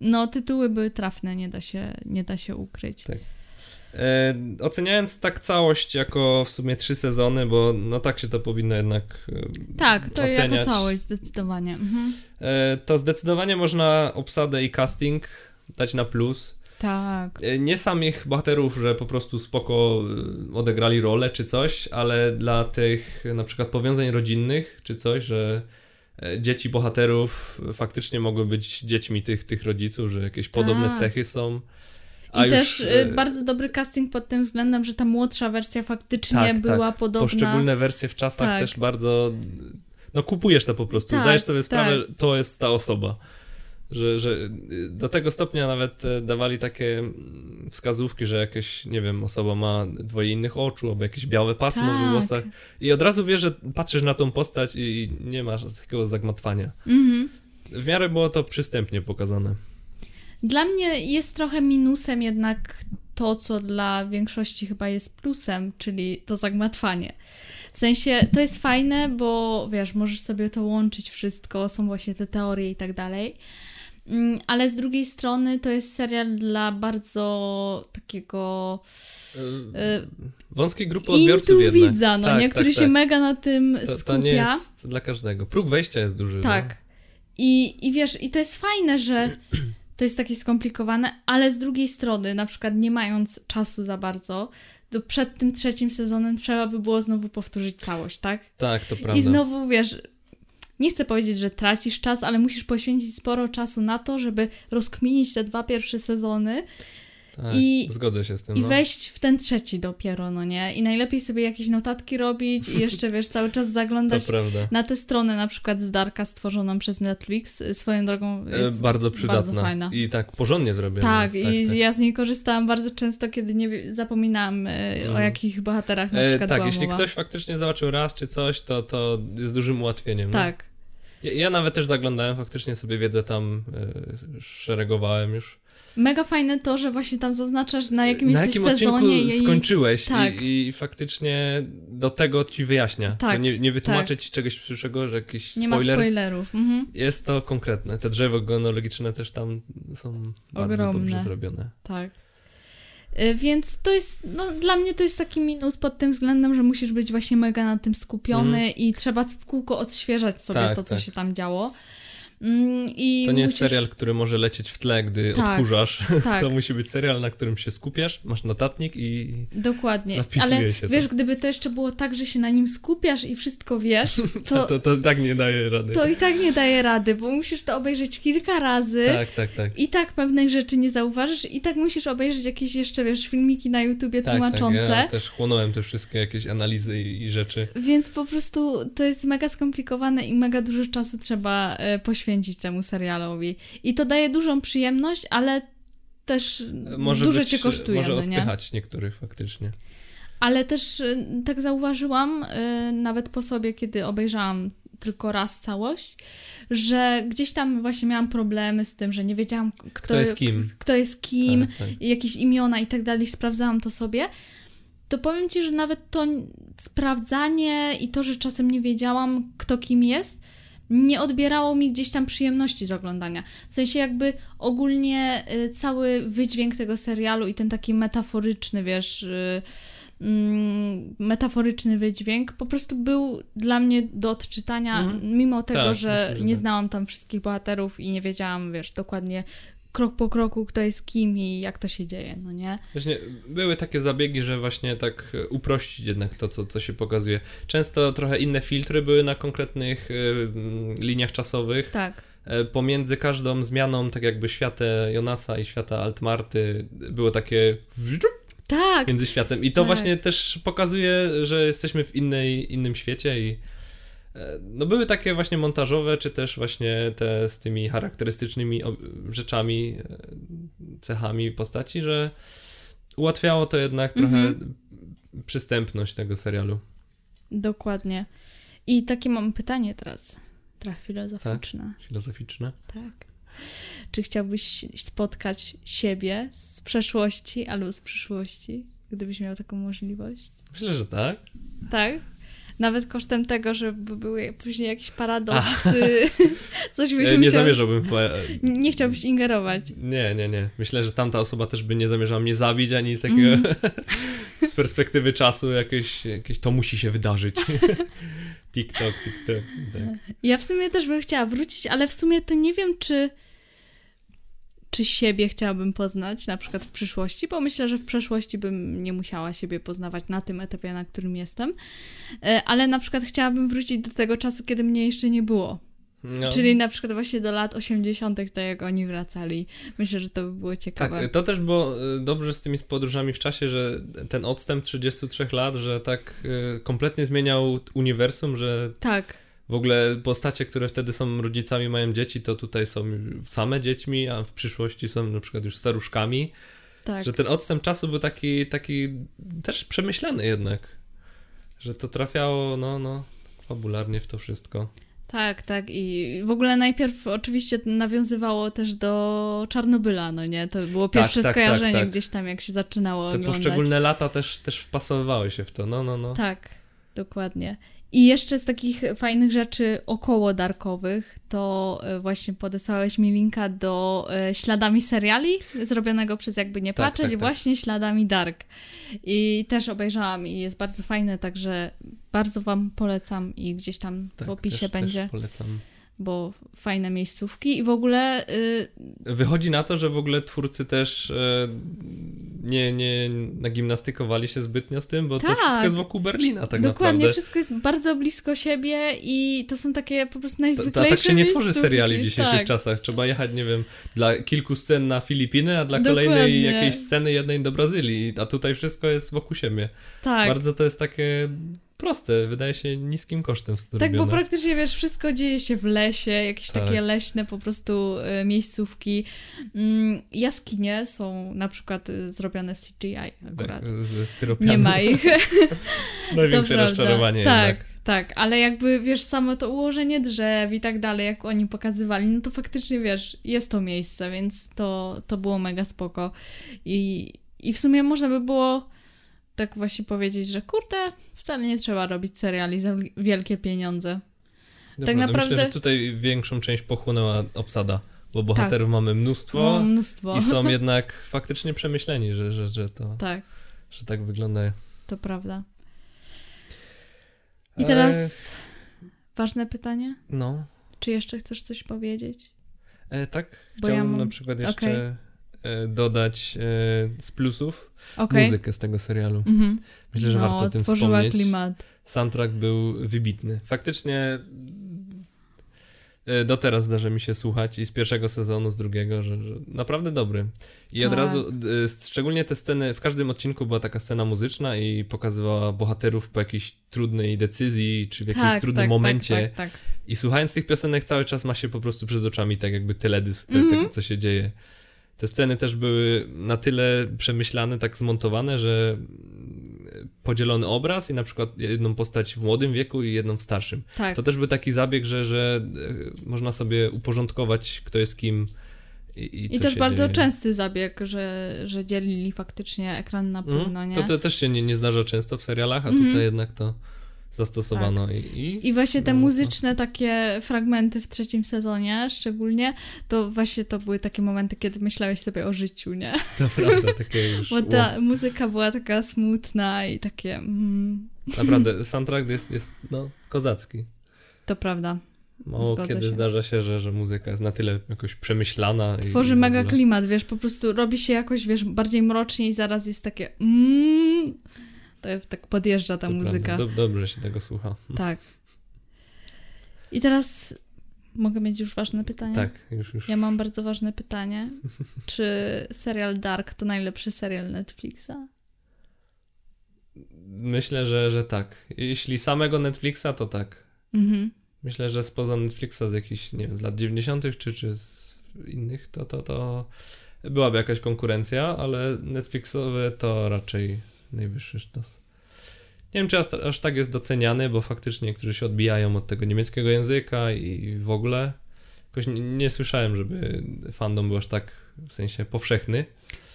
[SPEAKER 1] No, tytuły były trafne, nie da się, nie da się ukryć.
[SPEAKER 2] Tak. E, oceniając tak całość jako w sumie trzy sezony, bo no tak się to powinno jednak e,
[SPEAKER 1] Tak, to jako
[SPEAKER 2] oceniać.
[SPEAKER 1] całość zdecydowanie. Mhm.
[SPEAKER 2] E, to zdecydowanie można obsadę i casting dać na plus.
[SPEAKER 1] Tak.
[SPEAKER 2] E, Nie samych bohaterów, że po prostu spoko e, odegrali rolę czy coś, ale dla tych e, na przykład powiązań rodzinnych czy coś, że e, dzieci bohaterów faktycznie mogły być dziećmi tych, tych rodziców, że jakieś podobne
[SPEAKER 1] Tak.
[SPEAKER 2] cechy są.
[SPEAKER 1] I też
[SPEAKER 2] e,
[SPEAKER 1] y, bardzo dobry casting pod tym względem, że ta młodsza wersja faktycznie
[SPEAKER 2] Tak,
[SPEAKER 1] była
[SPEAKER 2] tak.
[SPEAKER 1] podobna.
[SPEAKER 2] poszczególne wersje w czasach
[SPEAKER 1] Tak.
[SPEAKER 2] też bardzo. No, kupujesz to po prostu,
[SPEAKER 1] Tak,
[SPEAKER 2] zdajesz sobie sprawę,
[SPEAKER 1] tak.
[SPEAKER 2] to jest ta osoba. Że, że y, do tego stopnia nawet e, dawali takie mm, wskazówki, że jakaś, nie wiem, osoba ma dwoje innych oczu, albo jakieś białe pasmo
[SPEAKER 1] Tak.
[SPEAKER 2] w włosach. I od razu wiesz, że patrzysz na tą postać i nie masz takiego zagmatwania.
[SPEAKER 1] Mhm.
[SPEAKER 2] W miarę było to przystępnie pokazane.
[SPEAKER 1] Dla mnie jest trochę minusem jednak to, co dla większości chyba jest plusem, czyli to zagmatwanie. W sensie to jest fajne, bo wiesz, możesz sobie to łączyć wszystko, są właśnie te teorie i tak dalej. Mm, Ale z drugiej strony to jest serial dla bardzo takiego y,
[SPEAKER 2] Wąskiej grupy odbiorców jednak.
[SPEAKER 1] intuwidza, no
[SPEAKER 2] Tak,
[SPEAKER 1] nie,
[SPEAKER 2] tak,
[SPEAKER 1] który się
[SPEAKER 2] tak.
[SPEAKER 1] mega na tym
[SPEAKER 2] To,
[SPEAKER 1] skupia.
[SPEAKER 2] to nie jest dla każdego. Próg wejścia jest duży. no.
[SPEAKER 1] Tak. I, I wiesz, i to jest fajne, że to jest takie skomplikowane, ale z drugiej strony, na przykład nie mając czasu za bardzo, to przed tym trzecim sezonem trzeba by było znowu powtórzyć całość, tak?
[SPEAKER 2] Tak, to prawda.
[SPEAKER 1] I znowu, wiesz, nie chcę powiedzieć, że tracisz czas, ale musisz poświęcić sporo czasu na to, żeby rozkminić te dwa pierwsze sezony
[SPEAKER 2] Tak,
[SPEAKER 1] i-
[SPEAKER 2] zgodzę się z tym.
[SPEAKER 1] i
[SPEAKER 2] no.
[SPEAKER 1] wejść w ten trzeci dopiero, no nie? I najlepiej sobie jakieś notatki robić i jeszcze, wiesz, cały czas zaglądać na tę stronę na przykład z Darka stworzoną przez Netflix, y, swoją drogą
[SPEAKER 2] E,
[SPEAKER 1] jest
[SPEAKER 2] bardzo przydatna.
[SPEAKER 1] bardzo fajna.
[SPEAKER 2] I tak porządnie zrobiona.
[SPEAKER 1] tak,
[SPEAKER 2] jest,
[SPEAKER 1] i
[SPEAKER 2] tak.
[SPEAKER 1] ja z niej korzystałam bardzo często, kiedy nie zapominałam y, o
[SPEAKER 2] Mhm.
[SPEAKER 1] jakich bohaterach na
[SPEAKER 2] E,
[SPEAKER 1] przykład
[SPEAKER 2] tak,
[SPEAKER 1] była
[SPEAKER 2] jeśli
[SPEAKER 1] mowa.
[SPEAKER 2] ktoś faktycznie zobaczył raz czy coś, to, to jest dużym ułatwieniem. no.
[SPEAKER 1] Tak,
[SPEAKER 2] Ja, ja nawet też zaglądałem, faktycznie sobie wiedzę tam e, szeregowałem już.
[SPEAKER 1] mega fajne to, że właśnie tam zaznaczasz na jakim
[SPEAKER 2] Na jakim odcinku
[SPEAKER 1] sezonie i
[SPEAKER 2] skończyłeś
[SPEAKER 1] Tak.
[SPEAKER 2] i, i faktycznie do tego ci wyjaśnia.
[SPEAKER 1] Tak,
[SPEAKER 2] nie, nie wytłumaczę ci czegoś przyszłego, że jakiś
[SPEAKER 1] nie ma
[SPEAKER 2] spoiler.
[SPEAKER 1] spoilerów. Mhm.
[SPEAKER 2] Jest to konkretne. Te drzewo genealogiczne też tam są bardzo
[SPEAKER 1] Ogromne.
[SPEAKER 2] dobrze zrobione.
[SPEAKER 1] Tak. Y, Więc to jest, no dla mnie to jest taki minus pod tym względem, że musisz być właśnie mega na tym skupiony i trzeba w kółko odświeżać sobie.
[SPEAKER 2] Tak,
[SPEAKER 1] to, co
[SPEAKER 2] tak.
[SPEAKER 1] się tam działo. Mm, I
[SPEAKER 2] To nie jest
[SPEAKER 1] musisz...
[SPEAKER 2] serial, który może lecieć w tle, gdy
[SPEAKER 1] Tak,
[SPEAKER 2] odkurzasz.
[SPEAKER 1] Tak,
[SPEAKER 2] To musi być serial, na którym się skupiasz, masz notatnik i
[SPEAKER 1] dokładnie.
[SPEAKER 2] zapisuje
[SPEAKER 1] Ale
[SPEAKER 2] się to.
[SPEAKER 1] wiesz, gdyby to jeszcze było tak, że się na nim skupiasz i wszystko wiesz, to,
[SPEAKER 2] to, to tak nie daje rady.
[SPEAKER 1] to i tak nie daje rady, bo musisz to obejrzeć kilka razy.
[SPEAKER 2] Tak, tak, tak.
[SPEAKER 1] I tak pewnych rzeczy nie zauważysz, i tak musisz obejrzeć jakieś jeszcze, wiesz, filmiki na YouTubie
[SPEAKER 2] tak,
[SPEAKER 1] tłumaczące.
[SPEAKER 2] Tak, ja też chłonąłem te wszystkie jakieś analizy i, i rzeczy.
[SPEAKER 1] Więc po prostu to jest mega skomplikowane i mega dużo czasu trzeba e, poświęcić temu serialowi. I to daje dużą przyjemność, ale też
[SPEAKER 2] Może
[SPEAKER 1] dużo
[SPEAKER 2] być,
[SPEAKER 1] cię kosztuje,
[SPEAKER 2] Może
[SPEAKER 1] no nie?
[SPEAKER 2] niektórych faktycznie.
[SPEAKER 1] Ale też e, tak zauważyłam, e, nawet po sobie, kiedy obejrzałam tylko raz całość, że gdzieś tam właśnie miałam problemy z tym, że nie wiedziałam, kto,
[SPEAKER 2] Kto jest kim.
[SPEAKER 1] Kto jest kim
[SPEAKER 2] Tak, tak.
[SPEAKER 1] jakieś imiona i tak dalej, sprawdzałam to sobie, to powiem Ci, że nawet to sprawdzanie i to, że czasem nie wiedziałam, kto kim jest, nie odbierało mi gdzieś tam przyjemności z oglądania. W sensie jakby ogólnie y, cały wydźwięk tego serialu i ten taki metaforyczny, wiesz, y, mm, metaforyczny wydźwięk po prostu był dla mnie do odczytania,
[SPEAKER 2] Mhm.
[SPEAKER 1] mimo tego,
[SPEAKER 2] Tak,
[SPEAKER 1] że
[SPEAKER 2] myślę, że
[SPEAKER 1] nie
[SPEAKER 2] tak.
[SPEAKER 1] znałam tam wszystkich bohaterów i nie wiedziałam, wiesz, dokładnie krok po kroku, kto jest kim i jak to się dzieje, no nie?
[SPEAKER 2] Właśnie były takie zabiegi, że właśnie tak uprościć jednak to, co, co się pokazuje. Często trochę inne filtry były na konkretnych y, liniach czasowych.
[SPEAKER 1] Tak.
[SPEAKER 2] E, pomiędzy każdą zmianą, tak jakby świata Jonasa i świata Altmarty było takie
[SPEAKER 1] tak.
[SPEAKER 2] między światem. I to
[SPEAKER 1] tak.
[SPEAKER 2] właśnie też pokazuje, że jesteśmy w innej, innym świecie i no były takie właśnie montażowe, czy też właśnie te z tymi charakterystycznymi rzeczami, e, cechami postaci, że ułatwiało to jednak trochę mhm. przystępność tego serialu.
[SPEAKER 1] Dokładnie. I takie mam pytanie teraz, trochę filozoficzne.
[SPEAKER 2] Tak, filozoficzne?
[SPEAKER 1] Tak. Czy chciałbyś spotkać siebie z przeszłości albo z przyszłości, gdybyś miał taką możliwość?
[SPEAKER 2] Myślę, że tak.
[SPEAKER 1] Tak? Nawet kosztem tego, żeby były później jakieś paradoksy, coś byś
[SPEAKER 2] Nie musiał... zamierzałbym.
[SPEAKER 1] Nie chciałbyś ingerować.
[SPEAKER 2] Nie, nie, nie. Myślę, że tamta osoba też by nie zamierzała mnie zabić, ani z takiego... Mm. z perspektywy czasu jakieś, jakieś to musi się wydarzyć. TikTok, TikTok. Tak.
[SPEAKER 1] Ja w sumie też bym chciała wrócić, ale w sumie to nie wiem, czy czy siebie chciałabym poznać, na przykład w przyszłości, bo myślę, że w przeszłości bym nie musiała siebie poznawać na tym etapie, na którym jestem, e, ale na przykład chciałabym wrócić do tego czasu, kiedy mnie jeszcze nie było. No. Czyli na przykład właśnie do lat 80., tak jak oni wracali. Myślę, że to by było ciekawe.
[SPEAKER 2] Tak, to też było e, dobrze z tymi podróżami w czasie, że ten odstęp 33 lat, że tak e, kompletnie zmieniał uniwersum, że.
[SPEAKER 1] Tak
[SPEAKER 2] w ogóle postacie, które wtedy są rodzicami, mają dzieci, to tutaj są same dziećmi, a w przyszłości są na przykład już staruszkami. Tak. Że ten odstęp czasu był taki, taki też przemyślany jednak. Że to trafiało, no, no, fabularnie w to wszystko.
[SPEAKER 1] Tak, tak. I w ogóle najpierw oczywiście nawiązywało też do Czarnobyla, no nie? To było tak, pierwsze tak, tak, skojarzenie tak, gdzieś tam, jak się zaczynało
[SPEAKER 2] Te
[SPEAKER 1] oglądać.
[SPEAKER 2] poszczególne lata też, też wpasowywały się w to, no, no, no.
[SPEAKER 1] Tak, dokładnie. I jeszcze z takich fajnych rzeczy około darkowych, to e, właśnie podesłałeś mi linka do e, śladami seriali, zrobionego przez jakby nie tak, patrzeć, tak, tak, właśnie śladami dark. I też obejrzałam i jest bardzo fajne, także bardzo Wam polecam i gdzieś tam w tak, opisie też, będzie.
[SPEAKER 2] Też polecam
[SPEAKER 1] bo fajne miejscówki i w ogóle... Y...
[SPEAKER 2] Wychodzi na to, że w ogóle twórcy też y, nie, nie nagimnastykowali się zbytnio z tym, bo tak. to wszystko jest wokół Berlina tak
[SPEAKER 1] Dokładnie,
[SPEAKER 2] naprawdę.
[SPEAKER 1] Dokładnie, wszystko jest bardzo blisko siebie i to są takie po prostu najzwyklejsze Ta,
[SPEAKER 2] Tak się nie tworzy seriali
[SPEAKER 1] w
[SPEAKER 2] dzisiejszych
[SPEAKER 1] tak.
[SPEAKER 2] czasach. Trzeba jechać, nie wiem, dla kilku scen na Filipiny, a dla Dokładnie. kolejnej jakiejś sceny jednej do Brazylii, a tutaj wszystko jest wokół siebie. Tak. Bardzo to jest takie proste, wydaje się niskim kosztem
[SPEAKER 1] Tak, robione. bo praktycznie wiesz, wszystko dzieje się w lesie, jakieś tak. takie leśne po prostu y, miejscówki. Mm, jaskinie są na przykład y, zrobione w CGI akurat. Tak,
[SPEAKER 2] ze styropianu.
[SPEAKER 1] Nie ma ich.
[SPEAKER 2] Największe rozczarowanie
[SPEAKER 1] Tak.
[SPEAKER 2] Jednak.
[SPEAKER 1] Tak, ale jakby wiesz, samo to ułożenie drzew i tak dalej, jak oni pokazywali, no to faktycznie wiesz, jest to miejsce, więc to, to było mega spoko. I, I w sumie można by było tak właśnie powiedzieć, że kurde, wcale nie trzeba robić seriali za wielkie pieniądze.
[SPEAKER 2] Dobra, tak naprawdę... Myślę, że tutaj większą część pochłonęła obsada, bo bohaterów tak. mamy mnóstwo,
[SPEAKER 1] no, mnóstwo
[SPEAKER 2] i są jednak faktycznie przemyśleni, że, że, że to
[SPEAKER 1] tak.
[SPEAKER 2] że tak wygląda.
[SPEAKER 1] To prawda. I teraz e... ważne pytanie.
[SPEAKER 2] No.
[SPEAKER 1] Czy jeszcze chcesz coś powiedzieć?
[SPEAKER 2] E, tak, Bo chciałbym ja mam... na przykład jeszcze okay. E, dodać e, z plusów okay. muzykę z tego serialu. Mm -hmm. Myślę, że no, warto o tym wspomnieć.
[SPEAKER 1] klimat.
[SPEAKER 2] Soundtrack był wybitny. Faktycznie e, do teraz zdarza mi się słuchać i z pierwszego sezonu, z drugiego, że, że naprawdę dobry. I tak. od razu, szczególnie te sceny, w każdym odcinku była taka scena muzyczna i pokazywała bohaterów po jakiejś trudnej decyzji, czy w jakimś tak, trudnym tak, tak momencie.
[SPEAKER 1] Tak, tak,
[SPEAKER 2] I słuchając tych piosenek cały czas ma się po prostu przed oczami tak jakby teledysk te, mm -hmm. tego, co się dzieje. Te sceny też były na tyle przemyślane, tak zmontowane, że podzielony obraz i na przykład jedną postać w młodym wieku i jedną w starszym.
[SPEAKER 1] Tak.
[SPEAKER 2] To też był taki zabieg, że, że e, można sobie uporządkować, kto jest kim. I, i,
[SPEAKER 1] I też bardzo dzieje. częsty zabieg, że, że dzielili faktycznie ekran na pół, mm, no nie?
[SPEAKER 2] To, to też się nie, nie zdarza często w serialach, a mm tutaj jednak to zastosowano. Tak. I, i,
[SPEAKER 1] właśnie te muzyczne takie fragmenty w trzecim sezonie szczególnie, to właśnie to były takie momenty, kiedy myślałeś sobie o życiu, nie?
[SPEAKER 2] To prawda, takie już...
[SPEAKER 1] Bo ta muzyka była taka smutna i takie... Mm.
[SPEAKER 2] Naprawdę, soundtrack jest, jest no, kozacki.
[SPEAKER 1] To prawda.
[SPEAKER 2] Mało
[SPEAKER 1] Zgodzę
[SPEAKER 2] kiedy
[SPEAKER 1] się.
[SPEAKER 2] zdarza się, że, że muzyka jest na tyle jakoś przemyślana.
[SPEAKER 1] Tworzy
[SPEAKER 2] i
[SPEAKER 1] mega
[SPEAKER 2] ogóle.
[SPEAKER 1] klimat, wiesz, po prostu robi się jakoś, wiesz, bardziej mrocznie i zaraz jest takie mm, tak podjeżdża ta
[SPEAKER 2] To
[SPEAKER 1] muzyka.
[SPEAKER 2] Dob- dobrze się tego słucha.
[SPEAKER 1] Tak. I teraz mogę mieć już ważne pytanie?
[SPEAKER 2] Tak, już, już.
[SPEAKER 1] Ja mam bardzo ważne pytanie. Czy serial Dark to najlepszy serial Netflixa?
[SPEAKER 2] Myślę, że, że tak. Jeśli samego Netflixa, to tak.
[SPEAKER 1] Mhm.
[SPEAKER 2] Myślę, że spoza Netflixa z jakichś, nie wiem, lat 90. czy, czy z innych, to, to, to byłaby jakaś konkurencja, ale Netflixowe to raczej najwyższy sztos. Nie wiem, czy aż, aż tak jest doceniany, bo faktycznie niektórzy się odbijają od tego niemieckiego języka i w ogóle jakoś nie, nie słyszałem, żeby fandom był aż tak w sensie powszechny.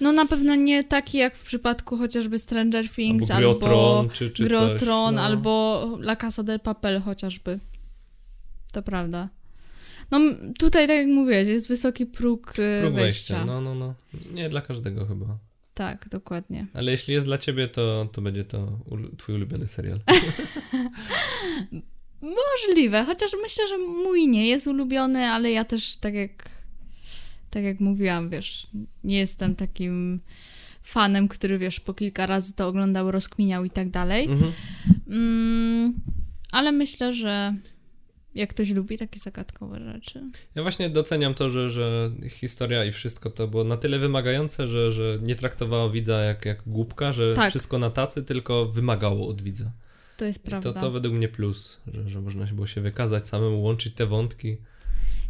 [SPEAKER 1] No na pewno nie taki jak w przypadku chociażby Stranger Things,
[SPEAKER 2] albo
[SPEAKER 1] albo,
[SPEAKER 2] Gry o Tron, czy, czy
[SPEAKER 1] Gry o
[SPEAKER 2] coś.
[SPEAKER 1] Tron,
[SPEAKER 2] no.
[SPEAKER 1] albo La Casa del Papel chociażby. To prawda. No tutaj, tak jak mówiłeś, jest wysoki próg, y,
[SPEAKER 2] Próg
[SPEAKER 1] wejścia.
[SPEAKER 2] wejścia, no, no, no. Nie dla każdego chyba.
[SPEAKER 1] Tak, dokładnie.
[SPEAKER 2] Ale jeśli jest dla ciebie, to, to będzie to twój ulubiony serial.
[SPEAKER 1] Możliwe, chociaż myślę, że mój nie jest ulubiony, ale ja też tak jak tak jak mówiłam, wiesz, nie jestem takim fanem, który wiesz, po kilka razy to oglądał, rozkminiał i tak dalej.
[SPEAKER 2] Mhm.
[SPEAKER 1] Mm, ale myślę, że jak ktoś lubi takie zagadkowe rzeczy.
[SPEAKER 2] Ja właśnie doceniam to, że, że historia i wszystko to było na tyle wymagające, że, że nie traktowało widza jak, jak głupka, że
[SPEAKER 1] Tak.
[SPEAKER 2] wszystko na tacy, tylko wymagało od widza.
[SPEAKER 1] To jest
[SPEAKER 2] I
[SPEAKER 1] prawda.
[SPEAKER 2] to, to według mnie plus, że, że można się było się wykazać samemu, łączyć te wątki.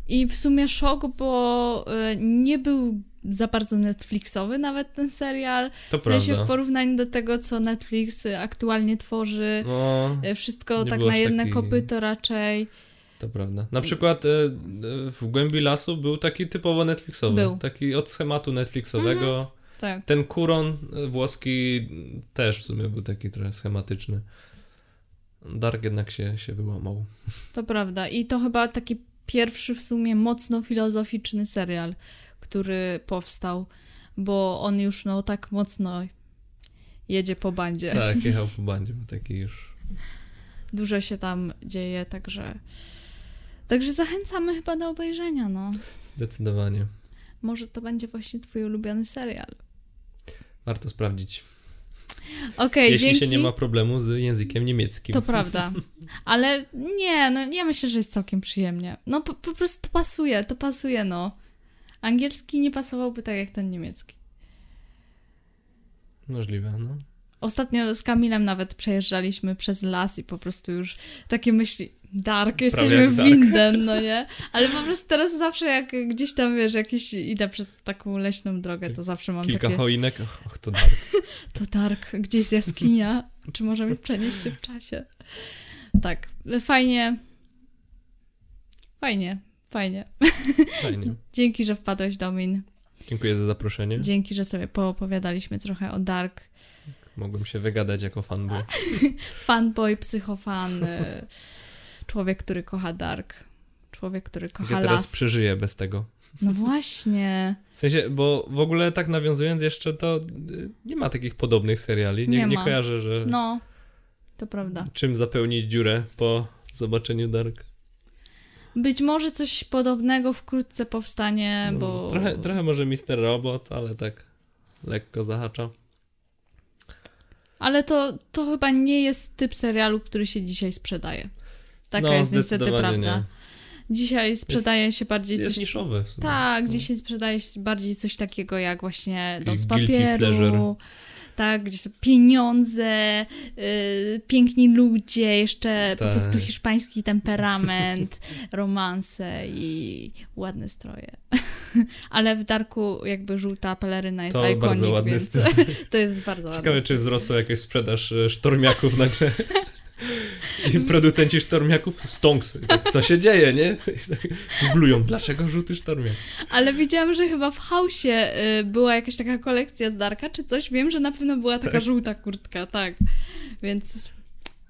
[SPEAKER 1] I w sumie szok, bo y, nie był za bardzo Netflixowy nawet ten serial.
[SPEAKER 2] To
[SPEAKER 1] W sensie
[SPEAKER 2] prawda.
[SPEAKER 1] w porównaniu do tego, co Netflix y, aktualnie tworzy.
[SPEAKER 2] No,
[SPEAKER 1] Y, Wszystko tak na jedne
[SPEAKER 2] taki-
[SPEAKER 1] kopyto raczej.
[SPEAKER 2] To prawda. Na przykład e, e, w Głębi Lasu był taki typowo Netflixowy.
[SPEAKER 1] Był.
[SPEAKER 2] Taki od schematu Netflixowego.
[SPEAKER 1] Tak.
[SPEAKER 2] Ten Kuron e, włoski też w sumie był taki trochę schematyczny. Dark jednak się, się wyłamał.
[SPEAKER 1] To prawda. I to chyba taki pierwszy w sumie mocno filozoficzny serial, który powstał, bo on już no tak mocno jedzie po bandzie.
[SPEAKER 2] Tak, jechał po bandzie, bo taki już...
[SPEAKER 1] Dużo się tam dzieje, także także zachęcamy chyba do obejrzenia, no.
[SPEAKER 2] Zdecydowanie.
[SPEAKER 1] Może to będzie właśnie twój ulubiony serial.
[SPEAKER 2] Warto sprawdzić.
[SPEAKER 1] Okej,
[SPEAKER 2] Jeśli
[SPEAKER 1] dzięki.
[SPEAKER 2] się nie ma problemu z językiem niemieckim.
[SPEAKER 1] To prawda. Ale nie, no ja myślę, że jest całkiem przyjemnie. No po, po prostu to pasuje, to pasuje, no. Angielski nie pasowałby tak jak ten niemiecki.
[SPEAKER 2] Możliwe, no.
[SPEAKER 1] Ostatnio z Kamilem nawet przejeżdżaliśmy przez las i po prostu już takie myśli, dark, jesteśmy w. Winden, no nie? Ale po prostu teraz zawsze jak gdzieś tam, wiesz, jakiś idę przez taką leśną drogę, to zawsze mam
[SPEAKER 2] Kilka
[SPEAKER 1] takie,
[SPEAKER 2] choinek. Och, och, to dark.
[SPEAKER 1] to dark, gdzie jest jaskinia? Czy możemy przenieść się w czasie? Tak, fajnie. Fajnie, fajnie.
[SPEAKER 2] Fajnie.
[SPEAKER 1] Dzięki, że wpadłeś, Domin.
[SPEAKER 2] Dziękuję za zaproszenie.
[SPEAKER 1] Dzięki, że sobie poopowiadaliśmy trochę o Dark.
[SPEAKER 2] Mogłem się wygadać jako fanboy.
[SPEAKER 1] Fanboy, psychofan, y, człowiek, który kocha Dark. Człowiek, który kocha
[SPEAKER 2] ja teraz
[SPEAKER 1] las.
[SPEAKER 2] przeżyję bez tego.
[SPEAKER 1] No właśnie.
[SPEAKER 2] W sensie, bo w ogóle tak nawiązując jeszcze, to y, nie ma takich podobnych seriali. Nie,
[SPEAKER 1] Nie
[SPEAKER 2] nie, kojarzę, że
[SPEAKER 1] No, to prawda.
[SPEAKER 2] czym zapełnić dziurę po zobaczeniu Dark.
[SPEAKER 1] Być może coś podobnego wkrótce powstanie,
[SPEAKER 2] No,
[SPEAKER 1] bo...
[SPEAKER 2] trochę, trochę może Mister Robot, ale tak lekko zahacza.
[SPEAKER 1] Ale to, to chyba nie jest typ serialu, który się dzisiaj sprzedaje. Taka
[SPEAKER 2] no,
[SPEAKER 1] jest niestety prawda. Dzisiaj sprzedaje się bardziej
[SPEAKER 2] Jest
[SPEAKER 1] coś...
[SPEAKER 2] niszowy w sumie.
[SPEAKER 1] Tak,
[SPEAKER 2] No.
[SPEAKER 1] dzisiaj sprzedaje się bardziej coś takiego jak właśnie dom z papieru. Tak, gdzie są pieniądze, y, piękni ludzie, jeszcze po
[SPEAKER 2] Tak.
[SPEAKER 1] prostu hiszpański temperament, romanse i ładne stroje. Ale w Darku jakby żółta peleryna jest
[SPEAKER 2] To
[SPEAKER 1] ikonik,
[SPEAKER 2] bardzo ładny
[SPEAKER 1] więc
[SPEAKER 2] styl.
[SPEAKER 1] to jest bardzo ładne.
[SPEAKER 2] Ciekawe, czy wzrosła jakaś sprzedaż e, sztormiaków nagle. I producenci sztormiaków, stonks. I Tak, co się dzieje, nie? Tak googlują, dlaczego żółty sztormiak?
[SPEAKER 1] Ale widziałam, że chyba w Hausie y, była jakaś taka kolekcja z Darka, czy coś. Wiem, że na pewno była taka
[SPEAKER 2] Tak.
[SPEAKER 1] żółta kurtka, tak. Więc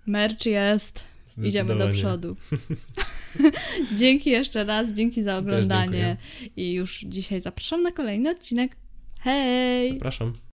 [SPEAKER 1] merch jest. Idziemy do przodu. dzięki jeszcze raz, dzięki za oglądanie. I już dzisiaj zapraszam na kolejny odcinek. Hej!
[SPEAKER 2] Zapraszam.